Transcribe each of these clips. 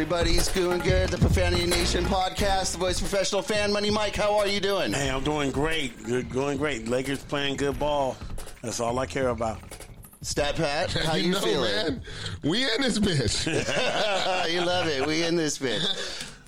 Everybody's doing good. The Profanity Nation podcast, the voice of professional fan. Money Mike, how are you doing? Hey, I'm doing great. Good, going great. Lakers playing good ball. That's all I care about. Stat Pat, how you, know, feeling? man? We in this bitch. you love it. We in this bit.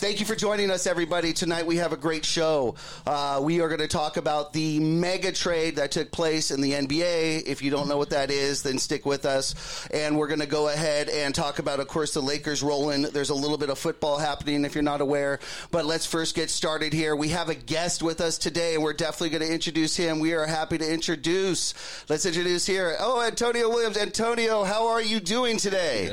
Thank you for joining us, everybody. Tonight we have a great show. Uh, we are going to talk about the mega trade that took place in the NBA. If you don't know what that is, then stick with us. And we're going to go ahead and talk about, of course, the Lakers rolling. There's a little bit of football happening if you're not aware. But let's first get started here. We have a guest with us today, and we're definitely going to introduce him. We are happy to introduce. Let's introduce here. Oh, Antonio Williams. Antonio, how are you doing today?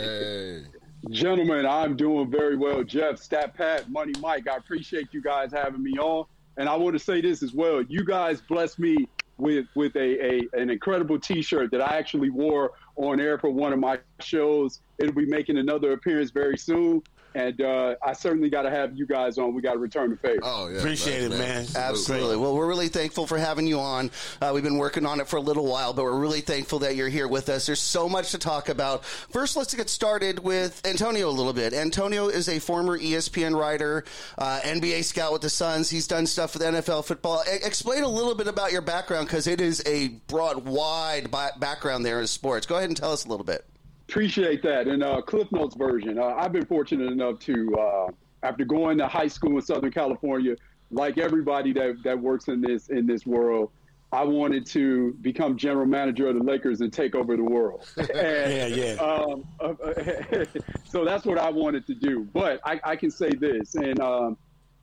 hey. Gentlemen, I'm doing very well. Jeff, Stat Pat, Money Mike, I appreciate you guys having me on. And I want to say this as well. You guys blessed me with with a, a an incredible T-shirt that I actually wore on air for one of my shows. It'll be making another appearance very soon. And uh, I certainly got to have you guys on. We got to return the favor. Oh, yeah. Appreciate it, thanks, man. Absolutely. Well, we're really thankful for having you on. Uh, we've been working on it for a little while, but we're really thankful that you're here with us. There's so much to talk about. First, let's get started with Antonio a little bit. Antonio is a former ESPN writer, uh, NBA scout with the Suns. He's done stuff with NFL football. E- explain a little bit about your background because it is a broad, wide ba- background there in sports. Go ahead and tell us a little bit. Appreciate that. And uh, Cliff Notes version. Uh, I've been fortunate enough to, uh, after going to high school in Southern California, like everybody that, that works in this in this world, I wanted to become general manager of the Lakers and take over the world. And, Yeah, yeah. Um, so that's what I wanted to do. But I, I can say this, and um,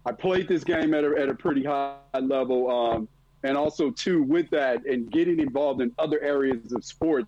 I played this game at a, at a pretty high level. Um, and also, too, with that and getting involved in other areas of sports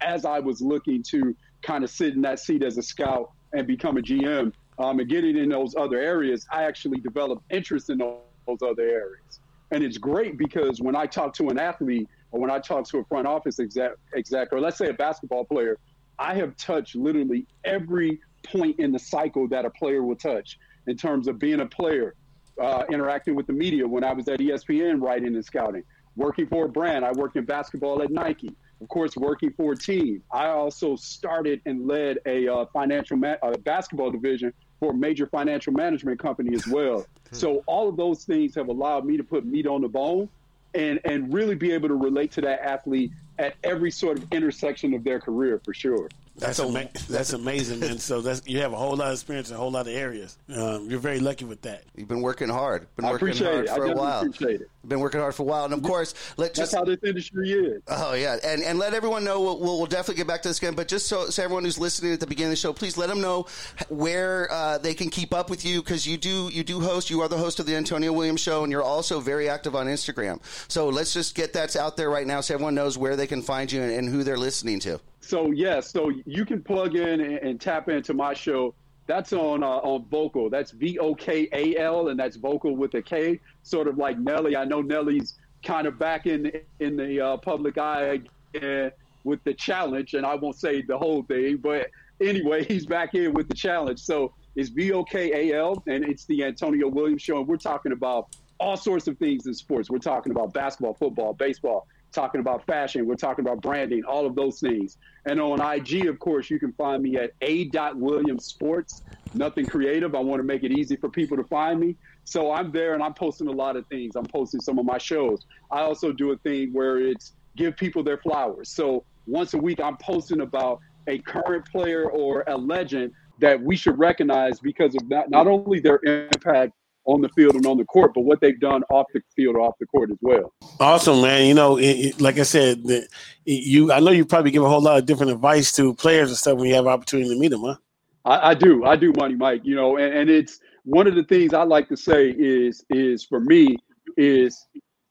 as I was looking to kind of sit in that seat as a scout and become a GM um, and getting in those other areas, I actually developed interest in those, other areas. And it's great because when I talk to an athlete or when I talk to a front office exec, exec or let's say a basketball player, I have touched literally every point in the cycle that a player will touch in terms of being a player, uh, interacting with the media when I was at ESPN writing and scouting, working for a brand. I worked in basketball at Nike of course, working for a team. I also started and led a uh, financial ma- uh, basketball division for a major financial management company as well. so all of those things have allowed me to put meat on the bone and and really be able to relate to that athlete at every sort of intersection of their career for sure. That's ama- that's amazing, man. So that's you have a whole lot of experience in a whole lot of areas. Um, you're very lucky with that. You've been working hard. Been I working appreciate hard it. For a definitely while. appreciate it. Been working hard for a while, and of course, let That's how this industry is. Oh yeah, and and let everyone know. We'll, we'll, we'll definitely get back to this again, but just so, so everyone who's listening at the beginning of the show, please let them know where uh, they can keep up with you because you do you do host. You are the host of the Antonio Williams Show, and you're also very active on Instagram. So let's just get that out there right now, so everyone knows where they can find you and, and who they're listening to. So yes, so you can plug in and, and tap into my show. That's on uh, on Vokal. That's V O K A L, and that's Vocal with a K. Sort of like Nelly. I know Nelly's kind of back in in the uh, public eye again with the challenge, and I won't say the whole thing, but anyway, he's back in with the challenge. So it's V O K A L, and it's the Antonio Williams Show, and we're talking about all sorts of things in sports. We're talking about basketball, football, baseball, talking about fashion. We're talking about branding, all of those things. And on IG, of course, you can find me at a. Williams Sports. Nothing creative. I want to make it easy for people to find me. So I'm there and I'm posting a lot of things. I'm posting some of my shows. I also do a thing where it's give people their flowers. So once a week, I'm posting about a current player or a legend that we should recognize because of not, not only their impact on the field and on the court, but what they've done off the field or off the court as well. Awesome, man. You know, it, it- like I said, the, you I know you probably give a whole lot of different advice to players and stuff when you have opportunity to meet them, huh? I, I do, I do, Money Mike. You know, and, and it's one of the things I like to say is is for me is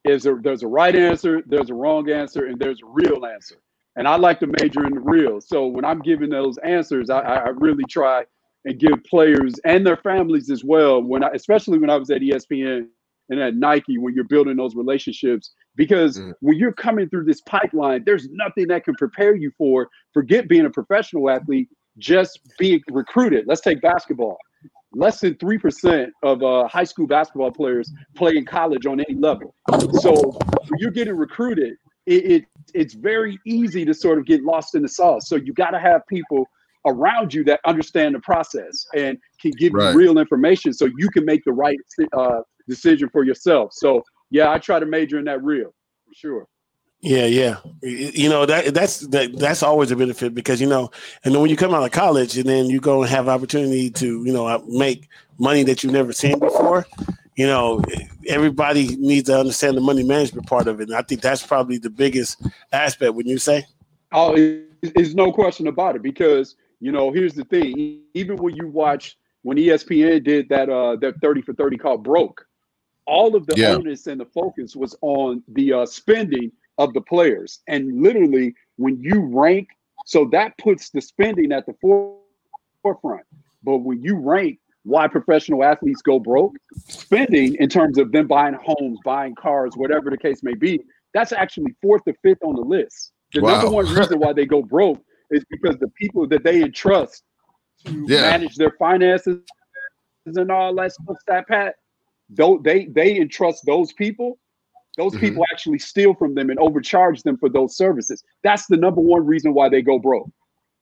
is there, there's a right answer, there's a wrong answer, and there's a real answer. and I like to major in the real. So when I'm giving those answers, I, I really try and give players and their families as well. When I, especially when I was at ESPN and at Nike, when you're building those relationships, because mm. when you're coming through this pipeline, there's nothing that can prepare you for. Forget being a professional athlete, just being recruited. Let's take basketball. Less than three percent of uh, high school basketball players play in college on any level. So when you're getting recruited, it, it it's very easy to sort of get lost in the sauce. So you got to have people around you that understand the process and can give right. you real information so you can make the right uh, decision for yourself. So yeah, I try to major in that real for sure. Yeah, yeah. You know that that's that, that's always a benefit because you know, and then when you come out of college and then you go and have opportunity to you know uh, make money that you've never seen before. You know, everybody needs to understand the money management part of it, and I think that's probably the biggest aspect. When you say, "Oh, there's no question about it," because you know, here's the thing: even when you watch when ESPN did that uh that 30 for 30 called broke, all of the yeah. onus and the focus was on the uh, spending of the players. And literally, when you rank, so that puts the spending at the forefront. But when you rank why professional athletes go broke, spending in terms of them buying homes, buying cars, whatever the case may be, that's actually fourth or fifth on the list. The wow. number one reason why they go broke is because the people that they entrust to yeah. manage their finances and all that stuff, that Pat, don't they they entrust those people, those mm-hmm. people actually steal from them and overcharge them for those services. That's the number one reason why they go broke.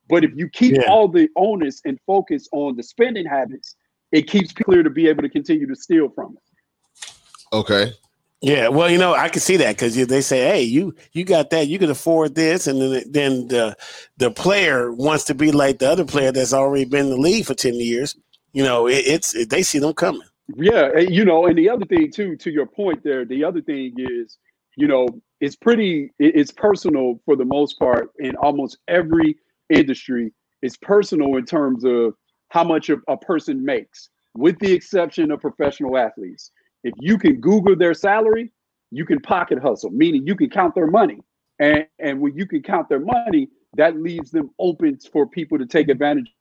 But if you keep yeah. all the onus and focus on the spending habits, it keeps clear to be able to continue to steal from it. Okay. Yeah, well, you know, I can see that because they say, "Hey, you you got that, you can afford this," and then then the the player wants to be like the other player that's already been in the league for ten years. You know, it, it's it, they see them coming. Yeah, you know, and the other thing too, to your point there, the other thing is, you know, it's pretty, it's personal for the most part in almost every industry. It's personal in terms of how much a, a person makes, with the exception of professional athletes if you can Google their salary, you can pocket hustle, meaning you can count their money. And, and when you can count their money, that leaves them open for people to take advantage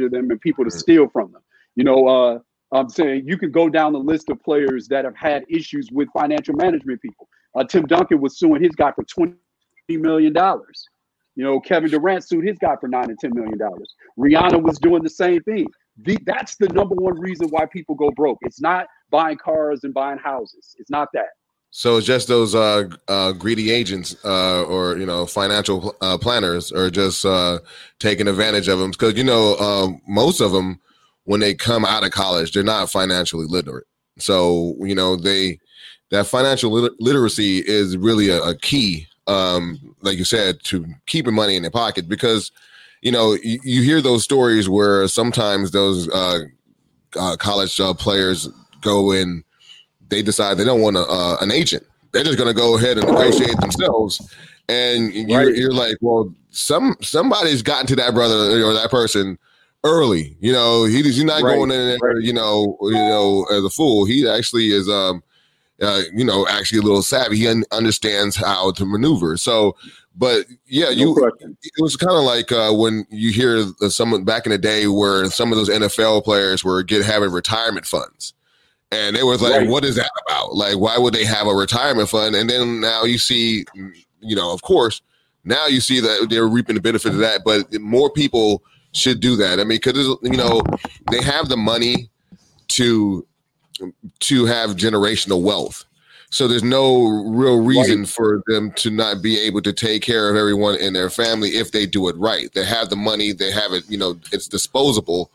of them and people to steal from them. You know, uh, I'm saying you can go down the list of players that have had issues with financial management people. Uh, Tim Duncan was suing his guy for $20 million. You know, Kevin Durant sued his guy for nine and $10 million. Rihanna was doing the same thing. The, that's the number one reason why people go broke. It's not buying cars and buying houses. It's not that. So it's just those uh, uh, greedy agents uh, or you know financial uh, planners are just uh, taking advantage of them because you know um, most of them when they come out of college they're not financially literate. So you know they that financial lit- literacy is really a, a key, um, like you said, to keeping money in their pocket because you know you, you hear those stories where sometimes those uh, college players go and they decide they don't want a, uh, an agent. They're just going to go ahead and negotiate themselves. And you're, right. you're like, well, some somebody's gotten to that brother or that person early. You know, he, he's not right. going in there, you know, you know, as a fool. He actually is, um, uh, you know, actually a little savvy. He un- understands how to maneuver. So, but yeah, you. it was kind of like uh, when you hear someone back in the day where some of those NFL players were get having retirement funds and it was like, right. what is that about? Like, why would they have a retirement fund? And then now you see, you know, of course, now you see that they're reaping the benefit of that. But more people should do that. I mean, because you know, they have the money to to have generational wealth. So there's no real reason right. for them to not be able to take care of everyone in their family if they do it right. They have the money, they have it, you know, it's disposable.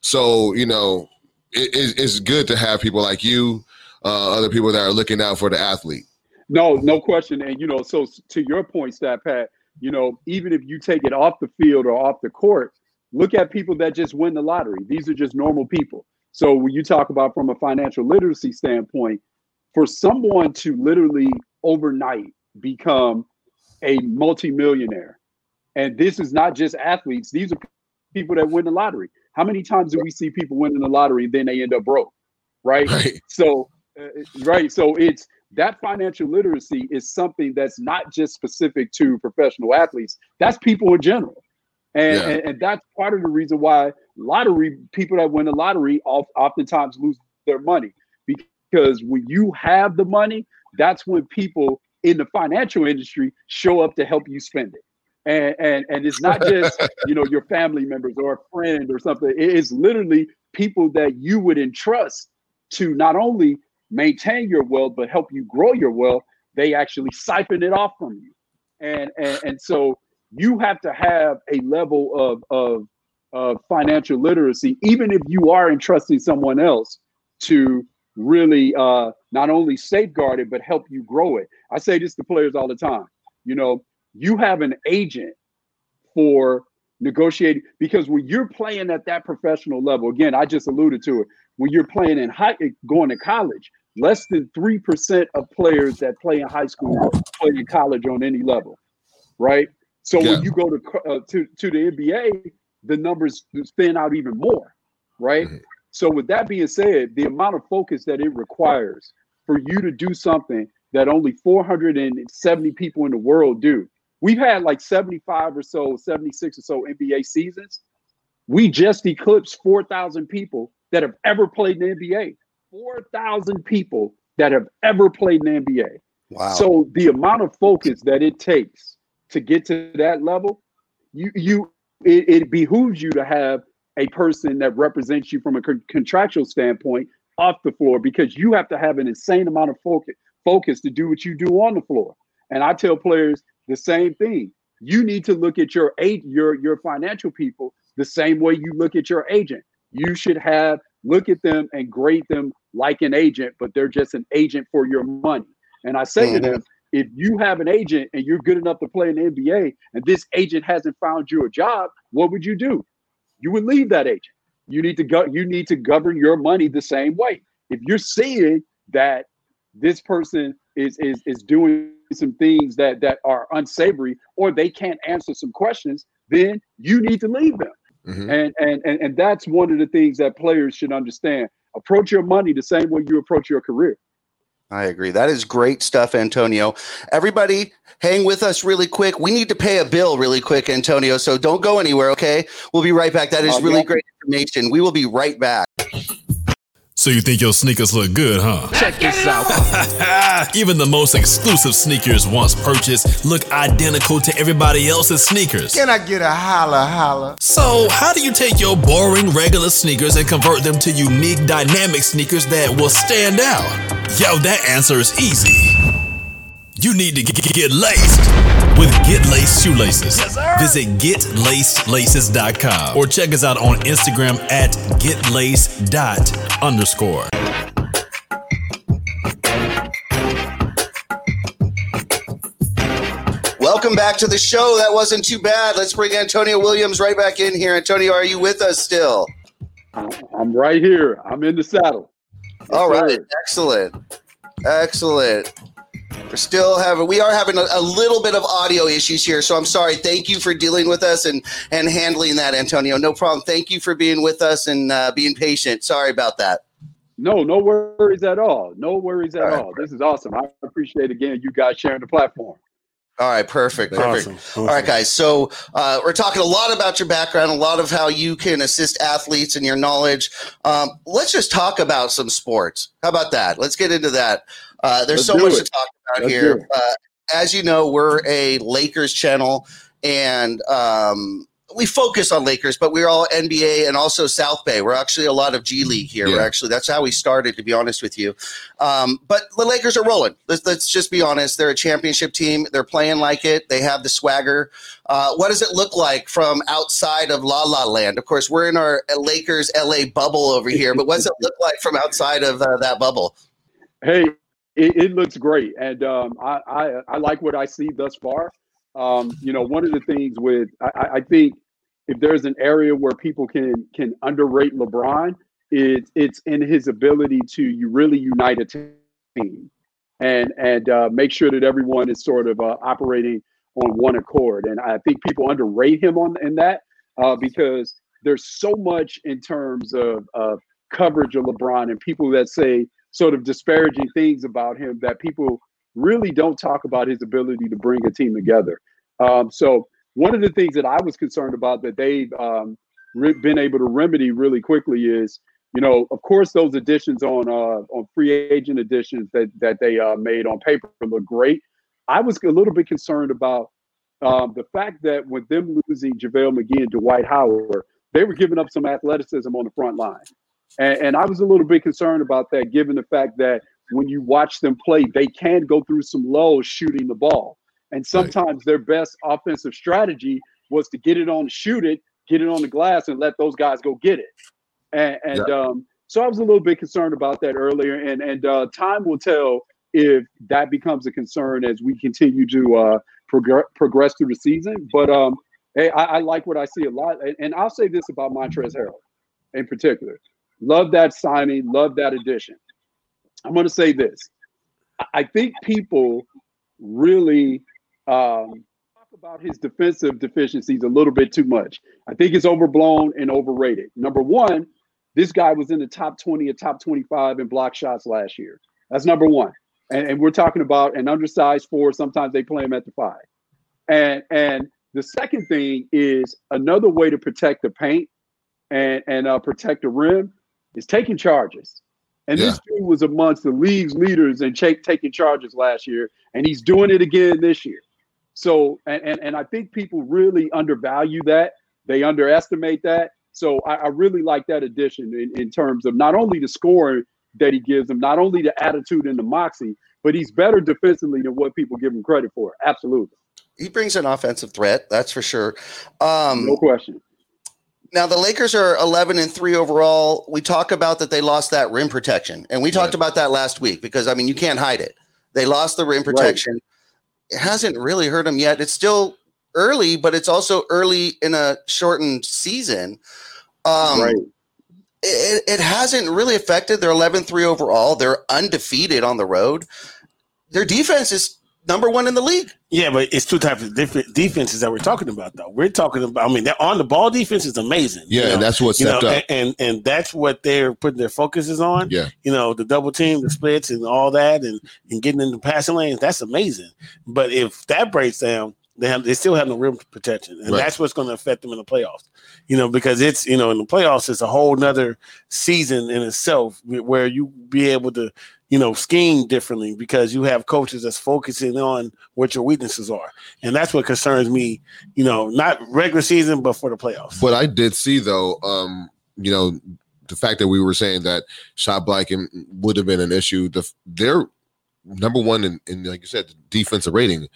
So, you know, it, it's good to have people like you, uh, other people that are looking out for the athlete. No, no question. And you know, so to your point, Stat Pat, you know, even if you take it off the field or off the court, look at people that just win the lottery. These are just normal people. So when you talk about from a financial literacy standpoint, for someone to literally overnight become a multimillionaire, and this is not just athletes; these are people that win the lottery. How many times do we see people winning the lottery then they end up broke, right? right. So, uh, right. So it's that financial literacy is something that's not just specific to professional athletes, that's people in general. And, Yeah. and, and that's part of the reason why lottery people that win the lottery oft, oftentimes lose their money because when you have the money, that's when people in the financial industry show up to help you spend it. And and and it's not just you know your family members or a friend or something. It is literally people that you would entrust to not only maintain your wealth but help you grow your wealth. They actually siphon it off from you, and and and so you have to have a level of of of financial literacy, even if you are entrusting someone else to really uh, not only safeguard it but help you grow it. I say this to players all the time. You know, you have an agent for negotiating because when you're playing at that professional level, again, I just alluded to it. When you're playing in high, going to college, less than three percent of players that play in high school play in college on any level, right? So Yeah. when you go to uh, to to the NBA, the numbers thin out even more, right? Mhm. So with that being said, the amount of focus that it requires for you to do something that only 470 people in the world do. We've had like 75 or so, 76 or so NBA seasons. We just eclipsed 4,000 people that have ever played in the NBA. 4,000 people that have ever played in the NBA. Wow. So the amount of focus that it takes to get to that level, you you it, it behooves you to have a person that represents you from a con- contractual standpoint off the floor because you have to have an insane amount of focus focus to do what you do on the floor. And I tell players the same thing. You need to look at your aid your your financial people the same way you look at your agent. You should have look at them and grade them like an agent, but they're just an agent for your money. And I say Mhm. to them, if you have an agent and you're good enough to play in the NBA and this agent hasn't found you a job, what would you do? You would leave that agent. You need to go you need to govern your money the same way. If you're seeing that this person is is is doing some things that that are unsavory or they can't answer some questions, then you need to leave them. Mhm. And, and and and that's one of the things that players should understand. Approach your money the same way you approach your career. I agree. That is great stuff, Antonio. Everybody, hang with us really quick. We need to pay a bill really quick, Antonio. So don't go anywhere, okay? We'll be right back. That is Oh, really great information. We will be right back. So you think your sneakers look good, huh? Check this out. Even the most exclusive sneakers once purchased look identical to everybody else's sneakers. Can I get a holla holla? So, how do you take your boring regular sneakers and convert them to unique dynamic sneakers that will stand out? Yo, that answer is easy. You need to get, get laced with Get Laced Shoelaces. Visit getlacedlaces.com or check us out on Instagram at getlaced underscore. Welcome back to the show. That wasn't too bad. Let's bring Antonio Williams right back in here. Antonio, are you with us still? I'm right here. I'm in the saddle. All Yes, right. sir. Excellent. Excellent. We're still having we are having a, a little bit of audio issues here, so I'm sorry. Thank you for dealing with us and and handling that, Antonio. No problem. Thank you for being with us and uh, being patient. Sorry about that. No, no worries at all. No worries at All right. all. This is awesome. I appreciate again you guys sharing the platform. All right, perfect, perfect. Awesome. All right, guys. So uh, we're talking a lot about your background, a lot of how you can assist athletes and your knowledge. Um, let's just talk about some sports. How about that? Let's get into that. Uh, there's Let's so much it. to talk about Let's here. Uh, as you know, we're a Lakers channel, and um, we focus on Lakers, but we're all NBA and also South Bay. We're actually a lot of G League here. We're actually that's how we started, to be honest with you. Um, but the Lakers are rolling. Let's, let's just be honest. They're a championship team. They're playing like it. They have the swagger. Uh, what does it look like from outside of La La Land? Of course, we're in our Lakers LA bubble over here, but what does it look like from outside of uh, that bubble? Hey, it, it looks great, and um, I, I I like what I see thus far. Um, you know, one of the things with I, I- I think if there's an area where people can can underrate LeBron, it's it's in his ability to you really unite a team and and uh, make sure that everyone is sort of uh, operating on one accord. And I think people underrate him on in that uh, because there's so much in terms of, of coverage of LeBron and people that say sort of disparaging things about him that people really don't talk about his ability to bring a team together. Um, so one of the things that I was concerned about that they've um, re- been able to remedy really quickly is, you know, of course, those additions on uh, on free agent additions that that they uh, made on paper look great. I was a little bit concerned about um, the fact that with them losing JaVale McGee and Dwight Howard, they were giving up some athleticism on the front line. And, and I was a little bit concerned about that, given the fact that when you watch them play, they can go through some lows shooting the ball. And sometimes right. their best offensive strategy was to get it on, shoot it, get it on the glass, and let those guys go get it. And, and yeah. um, so I was a little bit concerned about that earlier. And and uh, time will tell if that becomes a concern as we continue to uh, prog- progress through the season. But um, hey, I, I, like what I see a lot. And, and I'll say this about Montrezl Harrell in particular. Love that signing. Love that addition. I'm going to say this. I think people really um, talk about his defensive deficiencies a little bit too much. I think it's overblown and overrated. Number one, this guy was in the top 20 or top 25 in block shots last year. That's number one. And, and we're talking about an undersized four. Sometimes they play him at the five. And and the second thing is another way to protect the paint and and uh, protect the rim is taking charges. And yeah. this dude was amongst the league's leaders in ch- taking charges last year, and he's doing it again this year. So, and, and, and I think people really undervalue that. They underestimate that. So I, I really like that addition in, in terms of not only the scoring that he gives them, not only the attitude and the moxie, but he's better defensively than what people give him credit for. Absolutely. He brings an offensive threat, that's for sure. Um, no question. Now the Lakers are 11 and 3 overall. We talk about that they lost that rim protection. And we talked right. about that last week because I mean you can't hide it. They lost the rim protection. Right. It hasn't really hurt them yet. It's still early, but it's also early in a shortened season. Um, right. It, it hasn't really affected their 11 3 overall. They're undefeated on the road. Their defense is number one in the league. Yeah, but it's two types of different defenses that we're talking about, though. We're talking about. I mean, on the ball defense is amazing. Yeah, you know? that's what stepped know, up, and, and, and that's what they're putting their focuses on. Yeah, you know, the double team, the splits, and all that, and and getting into passing lanes. That's amazing. But if that breaks down, they have they still have no rim protection, and right. that's what's going to affect them in the playoffs. You know, because it's you know in the playoffs it's a whole nother season in itself where you be able to you know, scheme differently because you have coaches that's focusing on what your weaknesses are. And that's what concerns me, you know, not regular season, but for the playoffs. But I did see though, um, you know, the fact that we were saying that shot blocking would have been an issue. The, they're number one in, in, like you said, defensive rating.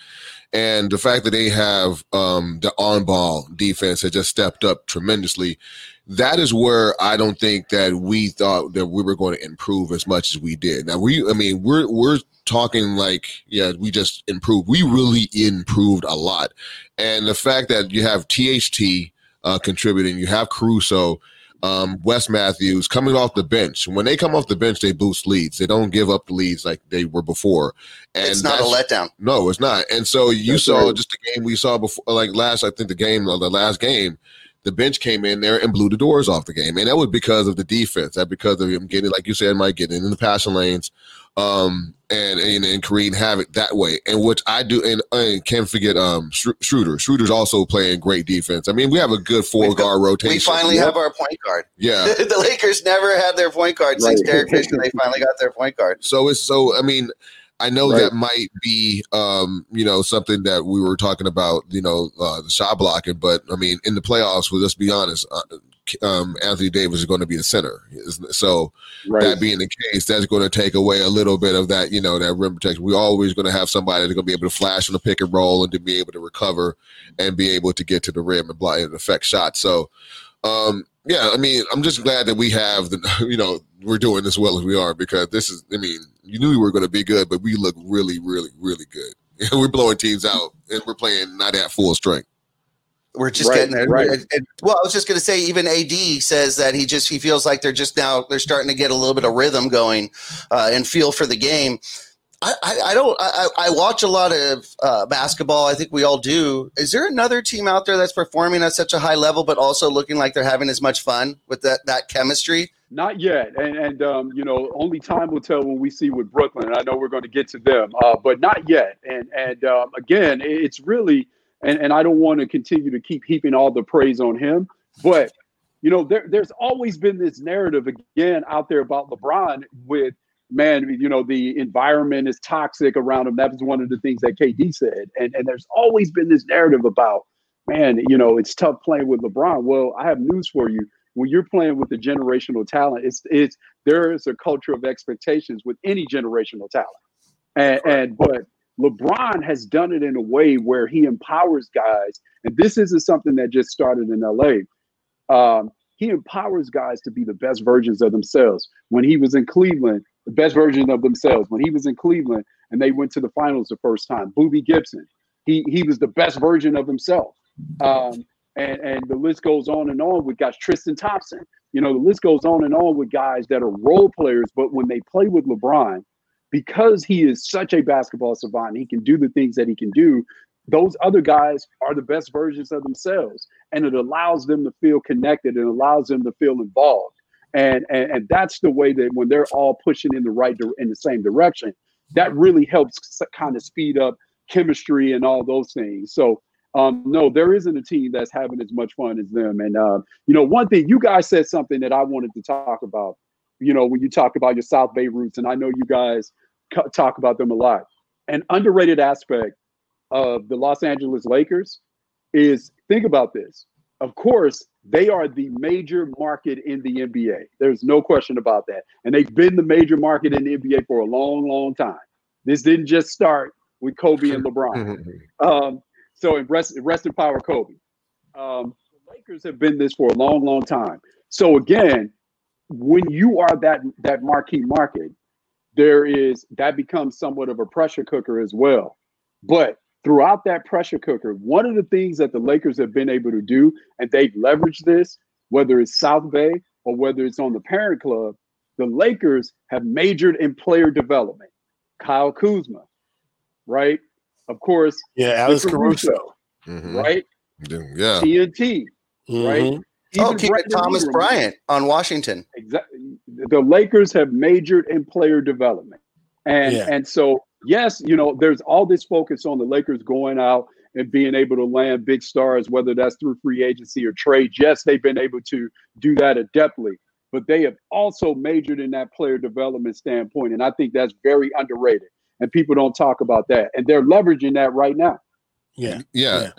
And the fact that they have um, the on ball defense has just stepped up tremendously that is where I don't think that we thought that we were going to improve as much as we did. Now we, I mean, we're we're talking like, yeah, we just improved. We really improved a lot, and the fact that you have THT uh, contributing, you have Caruso, um, Wes Matthews coming off the bench. When they come off the bench, they boost leads. They don't give up the leads like they were before. And it's not a letdown. No, it's not. And so you that's saw right. just the game we saw before, like last. I think the game, the last game the bench came in there and blew the doors off the game. And that was because of the defense. That because of him getting, like you said, Mike, getting in the passing lanes, um, and, and and Kareem have it that way. And which I do, and, and can't forget um Schroeder. Schroeder's also playing great defense. I mean, we have a good four guard rotation. We finally yep. have our point guard. Yeah, the Lakers never had their point guard right. since Derek Fisher. They finally got their point guard. So it's so. I mean. I know right. that might be, um, you know, something that we were talking about, you know, uh, the shot blocking. But I mean, in the playoffs, well, let's be honest, uh, um, Anthony Davis is going to be the center. So right. that being the case, that's going to take away a little bit of that, you know, that rim protection. We're always going to have somebody that's going to be able to flash on the pick and roll and to be able to recover and be able to get to the rim and block and affect shots. So, um, yeah, I mean, I'm just glad that we have the, you know, we're doing as well as we are because this is, I mean, you knew we were going to be good, but we look really, really, really good. we're blowing teams out and we're playing not at full strength. We're just right, getting there. Right. And, well, I was just going to say, even AD says that he just he feels like they're just now they're starting to get a little bit of rhythm going uh, and feel for the game. I, I, don't. I, I, watch a lot of uh, basketball. I think we all do. Is there another team out there that's performing at such a high level, but also looking like they're having as much fun with that that chemistry Not yet, and and um, you know, only time will tell when we see with Brooklyn. I know we're going to get to them, uh, but not yet. And and um, again, it's really, and and I don't want to continue to keep heaping all the praise on him, but you know, there, there's always been this narrative again out there about LeBron with man, you know, the environment is toxic around him. That was one of the things that KD said, and and there's always been this narrative about man, you know, it's tough playing with LeBron. Well, I have news for you when you're playing with the generational talent, it's it's there is a culture of expectations with any generational talent. And, and but LeBron has done it in a way where he empowers guys, and this isn't something that just started in LA. Um, he empowers guys to be the best versions of themselves. When he was in Cleveland, the best version of themselves. When he was in Cleveland and they went to the finals the first time, Boobie Gibson, he he was the best version of himself. Um, and and the list goes on and on with guys. Tristan Thompson, you know, the list goes on and on with guys that are role players, but when they play with LeBron, because he is such a basketball savant, he can do the things that he can do. Those other guys are the best versions of themselves, and it allows them to feel connected and allows them to feel involved. And, and and that's the way that when they're all pushing in the right in the same direction, that really helps kind of speed up chemistry and all those things. So um, no, there isn't a team that's having as much fun as them. And uh, you know, one thing you guys said something that I wanted to talk about. You know, when you talk about your South Bay roots, and I know you guys talk about them a lot. An underrated aspect of the Los Angeles Lakers is think about this. Of course, they are the major market in the NBA. There's no question about that. And they've been the major market in the NBA for a long, long time. This didn't just start with Kobe and LeBron. Um, so rest, rest in power, Kobe. Um, the Lakers have been this for a long, long time. So again, when you are that that marquee market, there is that becomes somewhat of a pressure cooker as well. But throughout that pressure cooker, one of the things that the Lakers have been able to do, and they've leveraged this, whether it's South Bay or whether it's on the parent club, the Lakers have majored in player development. Kyle Kuzma, right? Of course, yeah, Alex Caruso, Caruso Mhm. right? Yeah. TNT, right? Mhm. Oh, Even keep it Thomas Ingram. Bryant on Washington. Exactly. The Lakers have majored in player development. And Yeah. and so yes, you know, there's all this focus on the Lakers going out and being able to land big stars, whether that's through free agency or trade. Yes, they've been able to do that adeptly, but they have also majored in that player development standpoint. And I think that's very underrated. And people don't talk about that. And they're leveraging that right now. Yeah. Yeah.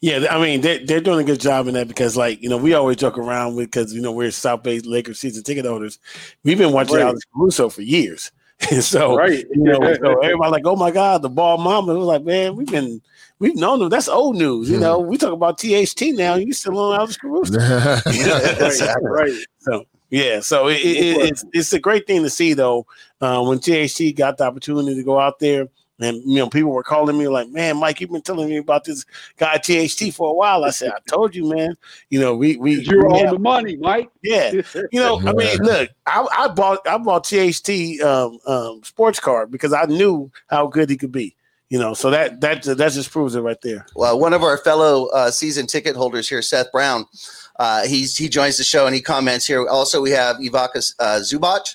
Yeah, I mean they they're doing a good job in that because like you know we always joke around with because you know we're South Bay Lakers season ticket holders. We've been watching Right. Alex Caruso for years, and so Right. you know so everybody like oh my god the ball mama. It was like man we've been we've known them. That's old news. You know we talk about THT now. You still on Alex Caruso. right, right. So yeah, so it, it, it- it's it's a great thing to see though. Uh, when THT got the opportunity to go out there, and you know people were calling me like, "Man, Mike, you've been telling me about this guy THT for a while." I said, "I told you, man. You know we we, You're on the money, Mike. yeah. You know, I mean, look, I, I bought I bought THT um, um, sports card because I knew how good he could be. You know, so that that that just proves it right there. Well, one of our fellow uh, season ticket holders here, Seth Brown, uh, he's he joins the show and he comments here. Also, we have Ivica uh, Zubac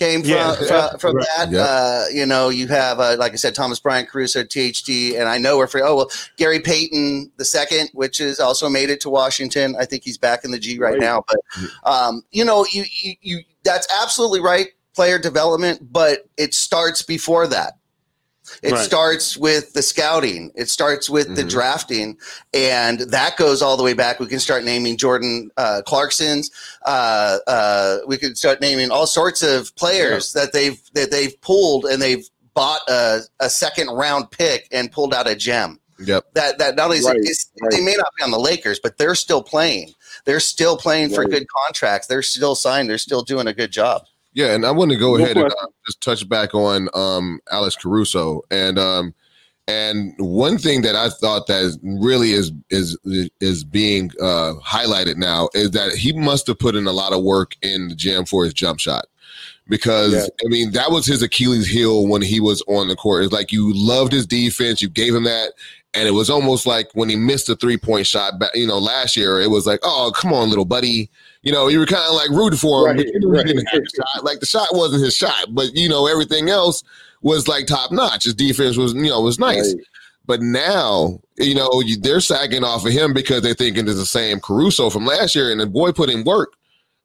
came from Yeah. from, from Right. that. Yep. Uh, you know, you have uh, like I said, Thomas Bryant, Caruso, THT, and I know we're for oh well, Gary Payton the second, which is also made it to Washington. I think he's back in the G right Right. now. But um, you know, you, you you that's absolutely right. Player development, but it starts before that. It Right. starts with the scouting. It starts with the Mhm. drafting, and that goes all the way back. We can start naming Jordan uh, Clarkson's. Uh, uh, we could start naming all sorts of players that they've that they've pulled and they've bought a, a second round pick and pulled out a gem. Yep. That that not only is, Right, is- right. they may not be on the Lakers, but they're still playing. They're still playing for good contracts. They're still signed. They're still doing a good job. Yeah, and I want to go No ahead and uh, just touch back on um, Alex Caruso and um, and one thing that I thought that really is is is being uh, highlighted now is that he must have put in a lot of work in the gym for his jump shot because Yeah. I mean that was his Achilles heel when he was on the court. It's like you loved his defense, you gave him that, and it was almost like when he missed a three point shot back, you know, last year, it was like, oh come on, little buddy, you know, you were kind of like rooting for him, Right, but you knew right. he didn't have shot. Like the shot wasn't his shot, but you know, everything else was like top notch. His defense was, you know, was nice. Right. But now, you know, you, they're sagging off of him because they're thinking it's the same Caruso from last year, and the boy put in work,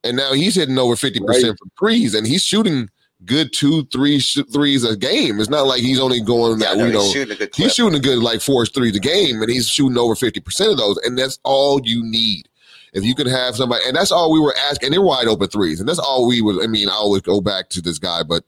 and now he's hitting over fifty percent from threes, and he's shooting good two, three sh- threes a game. It's not like he's only going Yeah, that no, you know he's shooting a good shooting a good like four threes a game, and he's shooting over fifty percent of those, and that's all you need. If you could have somebody, and that's all we were asking, and they're wide open threes, and that's all we was. I mean, I always go back to this guy, but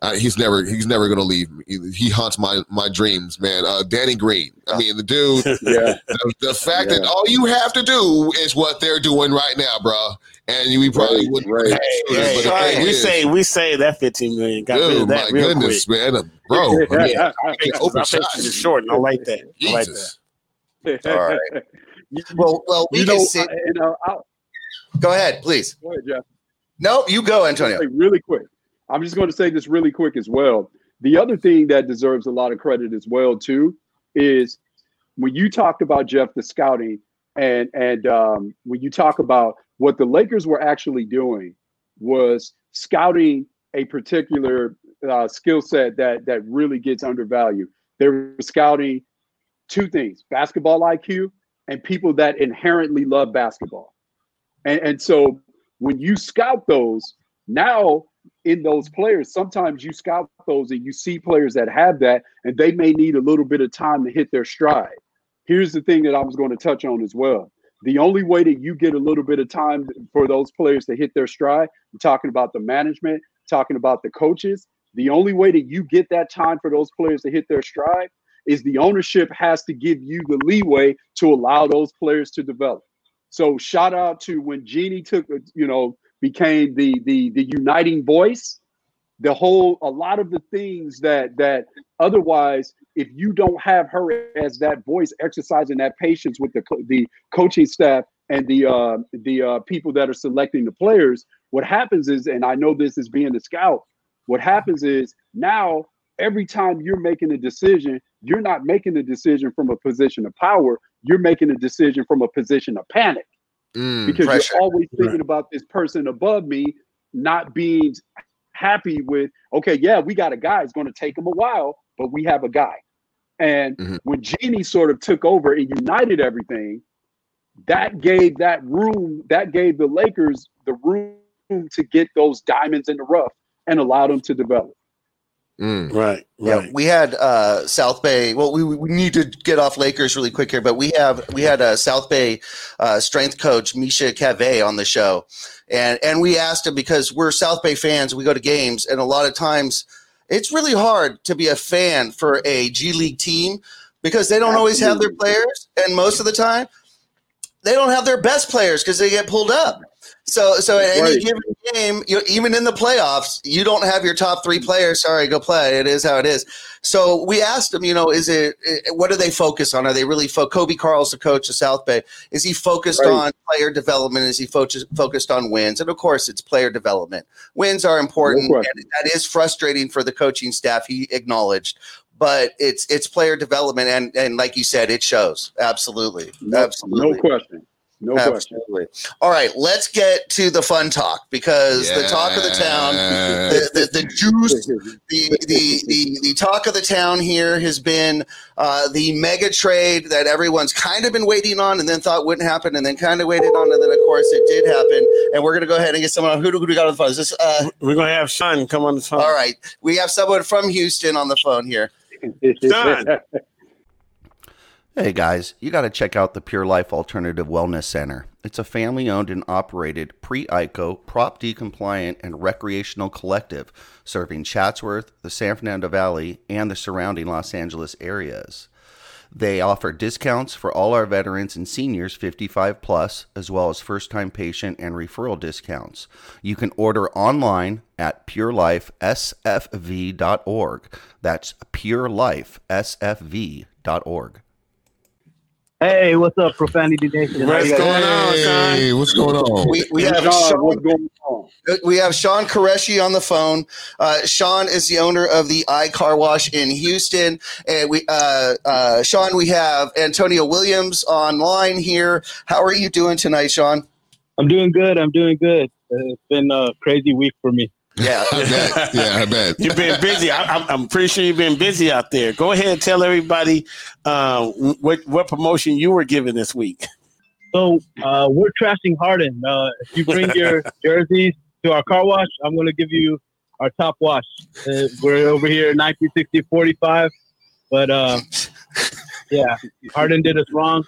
uh, he's never he's never going to leave me. He, he haunts my my dreams, man. Uh, Danny Green. I mean, the dude. Yeah. the, the fact that all you have to do is what they're doing right now, bro, and we probably Right, wouldn't. right. have shooters, Hey, but the hey, we is- say we say that 15 million. Got Dude, of my real goodness, quick. man, bro. I mean, Yeah. I can't open My shots. patience is short, and I like that. I like that. Jesus. All right. Well, well, we you know, sit. I- I'll, Go ahead, please. go ahead, Jeff. No, you go, Antonio. really quick. I'm just going to say this really quick as well. The other thing that deserves a lot of credit as well too is when you talked about Jeff the scouting and and um, when you talk about what the Lakers were actually doing was scouting a particular uh, skill set that that really gets undervalued. They were scouting two things: basketball IQ and people that inherently love basketball. And, and so when you scout those, now in those players, sometimes you scout those and you see players that have that, and they may need a little bit of time to hit their stride. Here's the thing that I was going to touch on as well. The only way that you get a little bit of time for those players to hit their stride, I'm talking about the management, talking about the coaches. The only way that you get that time for those players to hit their stride is the ownership has to give you the leeway to allow those players to develop. So shout out to when Jeanie took, you know, became the the the uniting voice. The whole a lot of the things that that otherwise, if you don't have her as that voice, exercising that patience with the the coaching staff and the uh, the uh, people that are selecting the players, what happens is, and I know this is being a scout. What happens is now every time you're making a decision, you're not making a decision from a position of power. You're making a decision from a position of panic Mm. because pressure. you're always thinking about this person above me not being happy with okay yeah we got a guy it's going to take him a while but we have a guy and Mhm. when Jeanie sort of took over and united everything that gave that room that gave the lakers the room to get those diamonds in the rough and allowed them to develop Mm. Right, Yeah, we had uh, South Bay. Well, we, we need to get off Lakers really quick here, but we have we had a South Bay uh, strength coach Misha Cave on the show, and and we asked him because we're South Bay fans. We go to games, and a lot of times it's really hard to be a fan for a G League team because they don't always have their players, and most of the time they don't have their best players because they get pulled up. So, so at any given game, you, even in the playoffs, you don't have your top three players. Sorry, go play. It is how it is. So we asked him, you know, is it what do they focus on? Are they really fo- Coby Karl's the coach of South Bay? Is he focused Right. on player development? Is he focused focused on wins? And of course, it's player development. Wins are important, No and that is frustrating for the coaching staff. He acknowledged. But it's it's player development, and and like you said, it shows absolutely, no, absolutely. no question no question All right, let's get to the fun talk because the talk of the town, the, the, the juice, the, the, the, the talk of the town here has been uh, the mega trade that everyone's kind of been waiting on and then thought wouldn't happen and then kind of waited on and then, of course, it did happen. And we're going to go ahead and get someone on. Who do, who do we got on the phone? Is this, uh, We're gonna have Sean come on the phone. all right, we have someone from Houston on the phone here. Done. Hey guys, you got to check out the Pure Life Alternative Wellness Center. It's a family owned and operated pre ICO, Prop D compliant, and recreational collective serving Chatsworth, the San Fernando Valley, and the surrounding Los Angeles areas. They offer discounts for all our veterans and seniors 55 plus, as well as first time patient and referral discounts. You can order online at purelifesfv.org. That's purelifesfv.org. Hey, what's up, Profanity Nation? What's going on, Sean? Hey, what's going on? We, we have John, Sean what's going on We have Sean Koreshi on the phone. Uh, Sean is the owner of the iCar Wash in Houston, and we, uh, uh, Sean, we have Antonio Williams online here. How are you doing tonight, Sean? I'm doing good. I'm doing good. Uh, It's been a crazy week for me. Yeah. I bet. Yeah, I bet. You've been busy. I, I'm, I'm pretty sure you've been busy out there. Go ahead and tell everybody uh, what what promotion you were given this week. So uh, we're trashing Harden. Uh, if you bring your jerseys to our car wash, I'm going to give you our top wash. Uh, we're over here 1960 45, but uh, yeah, Harden did us wrong,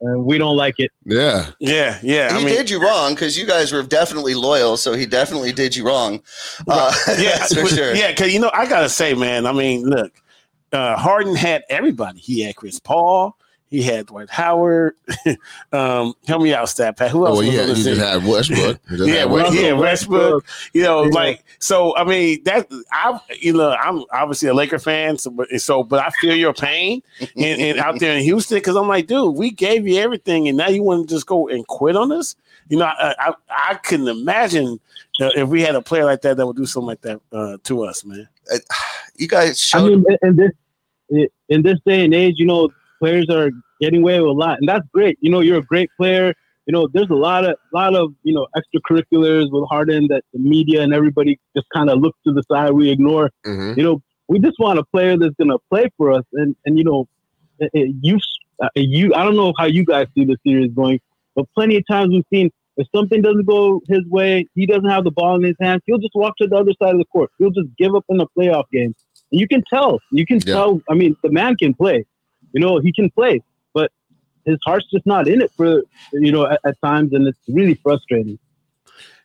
and we don't like it. Yeah. Yeah, yeah. he I mean, did you wrong because you guys were definitely loyal, so he definitely did you wrong. Uh, yeah, for sure. Yeah, because you know, I gotta say, man. I mean, look, uh, Harden had everybody. He had Chris Paul. He had Dwight Howard. um, help me out, Stat Pat. Who else? Oh, well, was yeah, on the you just team? had Westbrook. Just yeah, had Westbrook. yeah, Westbrook. You know, Yeah. like so. I mean, that I, you know, I'm obviously a Laker fan, so but, so, but I feel your pain and, and out there in Houston because I'm like, dude, we gave you everything, and now you want to just go and quit on us. You know, I I, I couldn't imagine uh, if we had a player like that that would do something like that uh, to us, man. You guys showed- I mean, in- in this in this day and age, you know, players are getting away with a lot, and that's great. You know, you're a great player. You know, there's a lot of lot of you know extracurriculars with Harden that the media and everybody just kind of look to the side. We ignore. Mhm. You know, we just want a player that's going to play for us, and and you know, you uh, you I don't know how you guys see the series going, but plenty of times we've seen if something doesn't go his way, he doesn't have the ball in his hands, he'll just walk to the other side of the court. He'll just give up in the playoff game. And you can tell. You can Yeah. tell. I mean, the man can play. You know, he can play, but his heart's just not in it for you know at, at times, and it's really frustrating.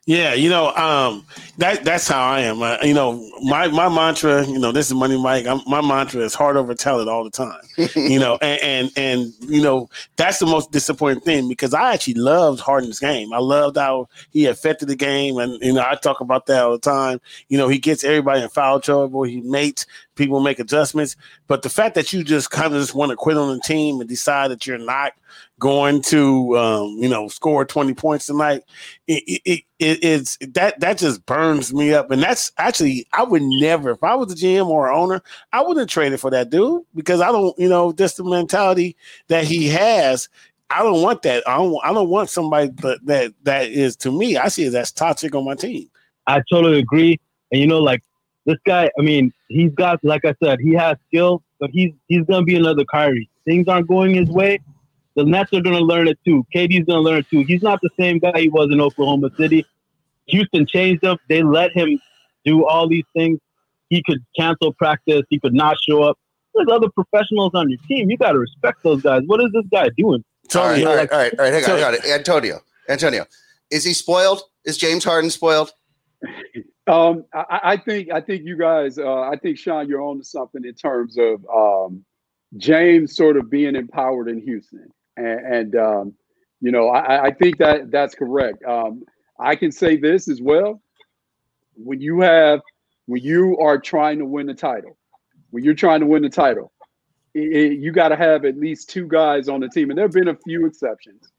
Yeah, you know, um, that that's how I am. Uh, you know, my my mantra, you know, this is Money Mike. I'm, my mantra is hard over talent all the time. you know, and, and and you know that's the most disappointing thing because I actually loved Harden's game. I loved how he affected the game, and you know, I talk about that all the time. You know, he gets everybody in foul trouble. He makes people make adjustments, but the fact that you just kind of just want to quit on the team and decide that you're not going to, um, you know, score 20 points tonight, it, it, it, it- it's that that just burns me up. And that's actually, I would never, if I was a GM or owner, I wouldn't trade it for that dude because I don't, you know, just the mentality that he has. I don't want that. I don't. I don't want somebody that that, that is to me. I see as toxic on my team. I totally agree. And you know, like this guy, I mean, he's got, like I said, he has skill, but he's he's gonna be another Kyrie. Things aren't going his way. The Nets are gonna learn it too. KD's gonna learn it too. He's not the same guy he was in Oklahoma City. Houston changed him. They let him do all these things. He could cancel practice. He could not show up. There's other professionals on your team. You got to respect those guys. What is this guy doing? all right, Tony, all right, all right, all right. Hang on, So- hang on. Antonio, Antonio, is he spoiled? Is James Harden spoiled? Um, I, I think I think you guys. Uh, I think Sean, you're on to something in terms of um, James sort of being empowered in Houston, and, and um, you know, I, I think that that's correct. Um, I can say this as well: when you have, when you are trying to win the title, when you're trying to win the title, i- i- you got to have at least two guys on the team, and there have been a few exceptions,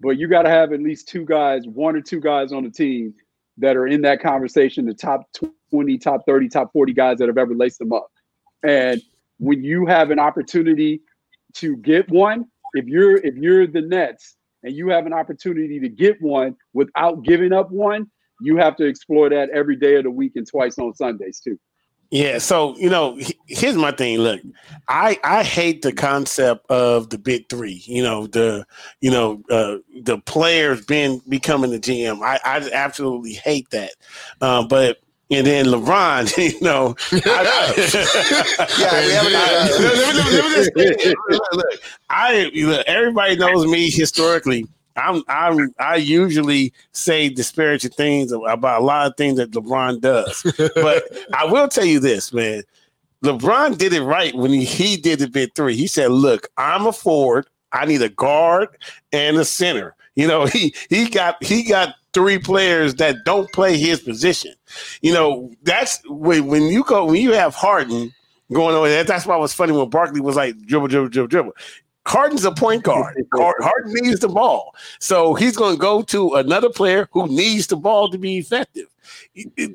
but you got to have at least two guys, one or two guys on the team that are in that conversation, the top 20, top 30, top 40 guys that have ever laced them up. And when you have an opportunity to get one, if you're if you're the Nets and you have an opportunity to get one without giving up one, you have to explore that every day of the week and twice on Sundays too. Yeah, so you know, here's my thing. Look, I I hate the concept of the big three. You know, the you know uh, the players being becoming the GM. I I absolutely hate that. Um, but and then LeBron, you know, I, Yeah. Uh. I look, everybody knows me historically. I'm I'm I usually say disparaging things about a lot of things that LeBron does. But I will tell you this, man. LeBron did it right when he, he did the big three. He said, Look, I'm a forward. I need a guard and a center. You know, he he got he got three players that don't play his position. You know, that's when when you go when you have Harden going over there. That's why it was funny when Barkley was like dribble, dribble, dribble, dribble. Harden's a point guard. Har- Harden needs the ball. So he's going to go to another player who needs the ball to be effective.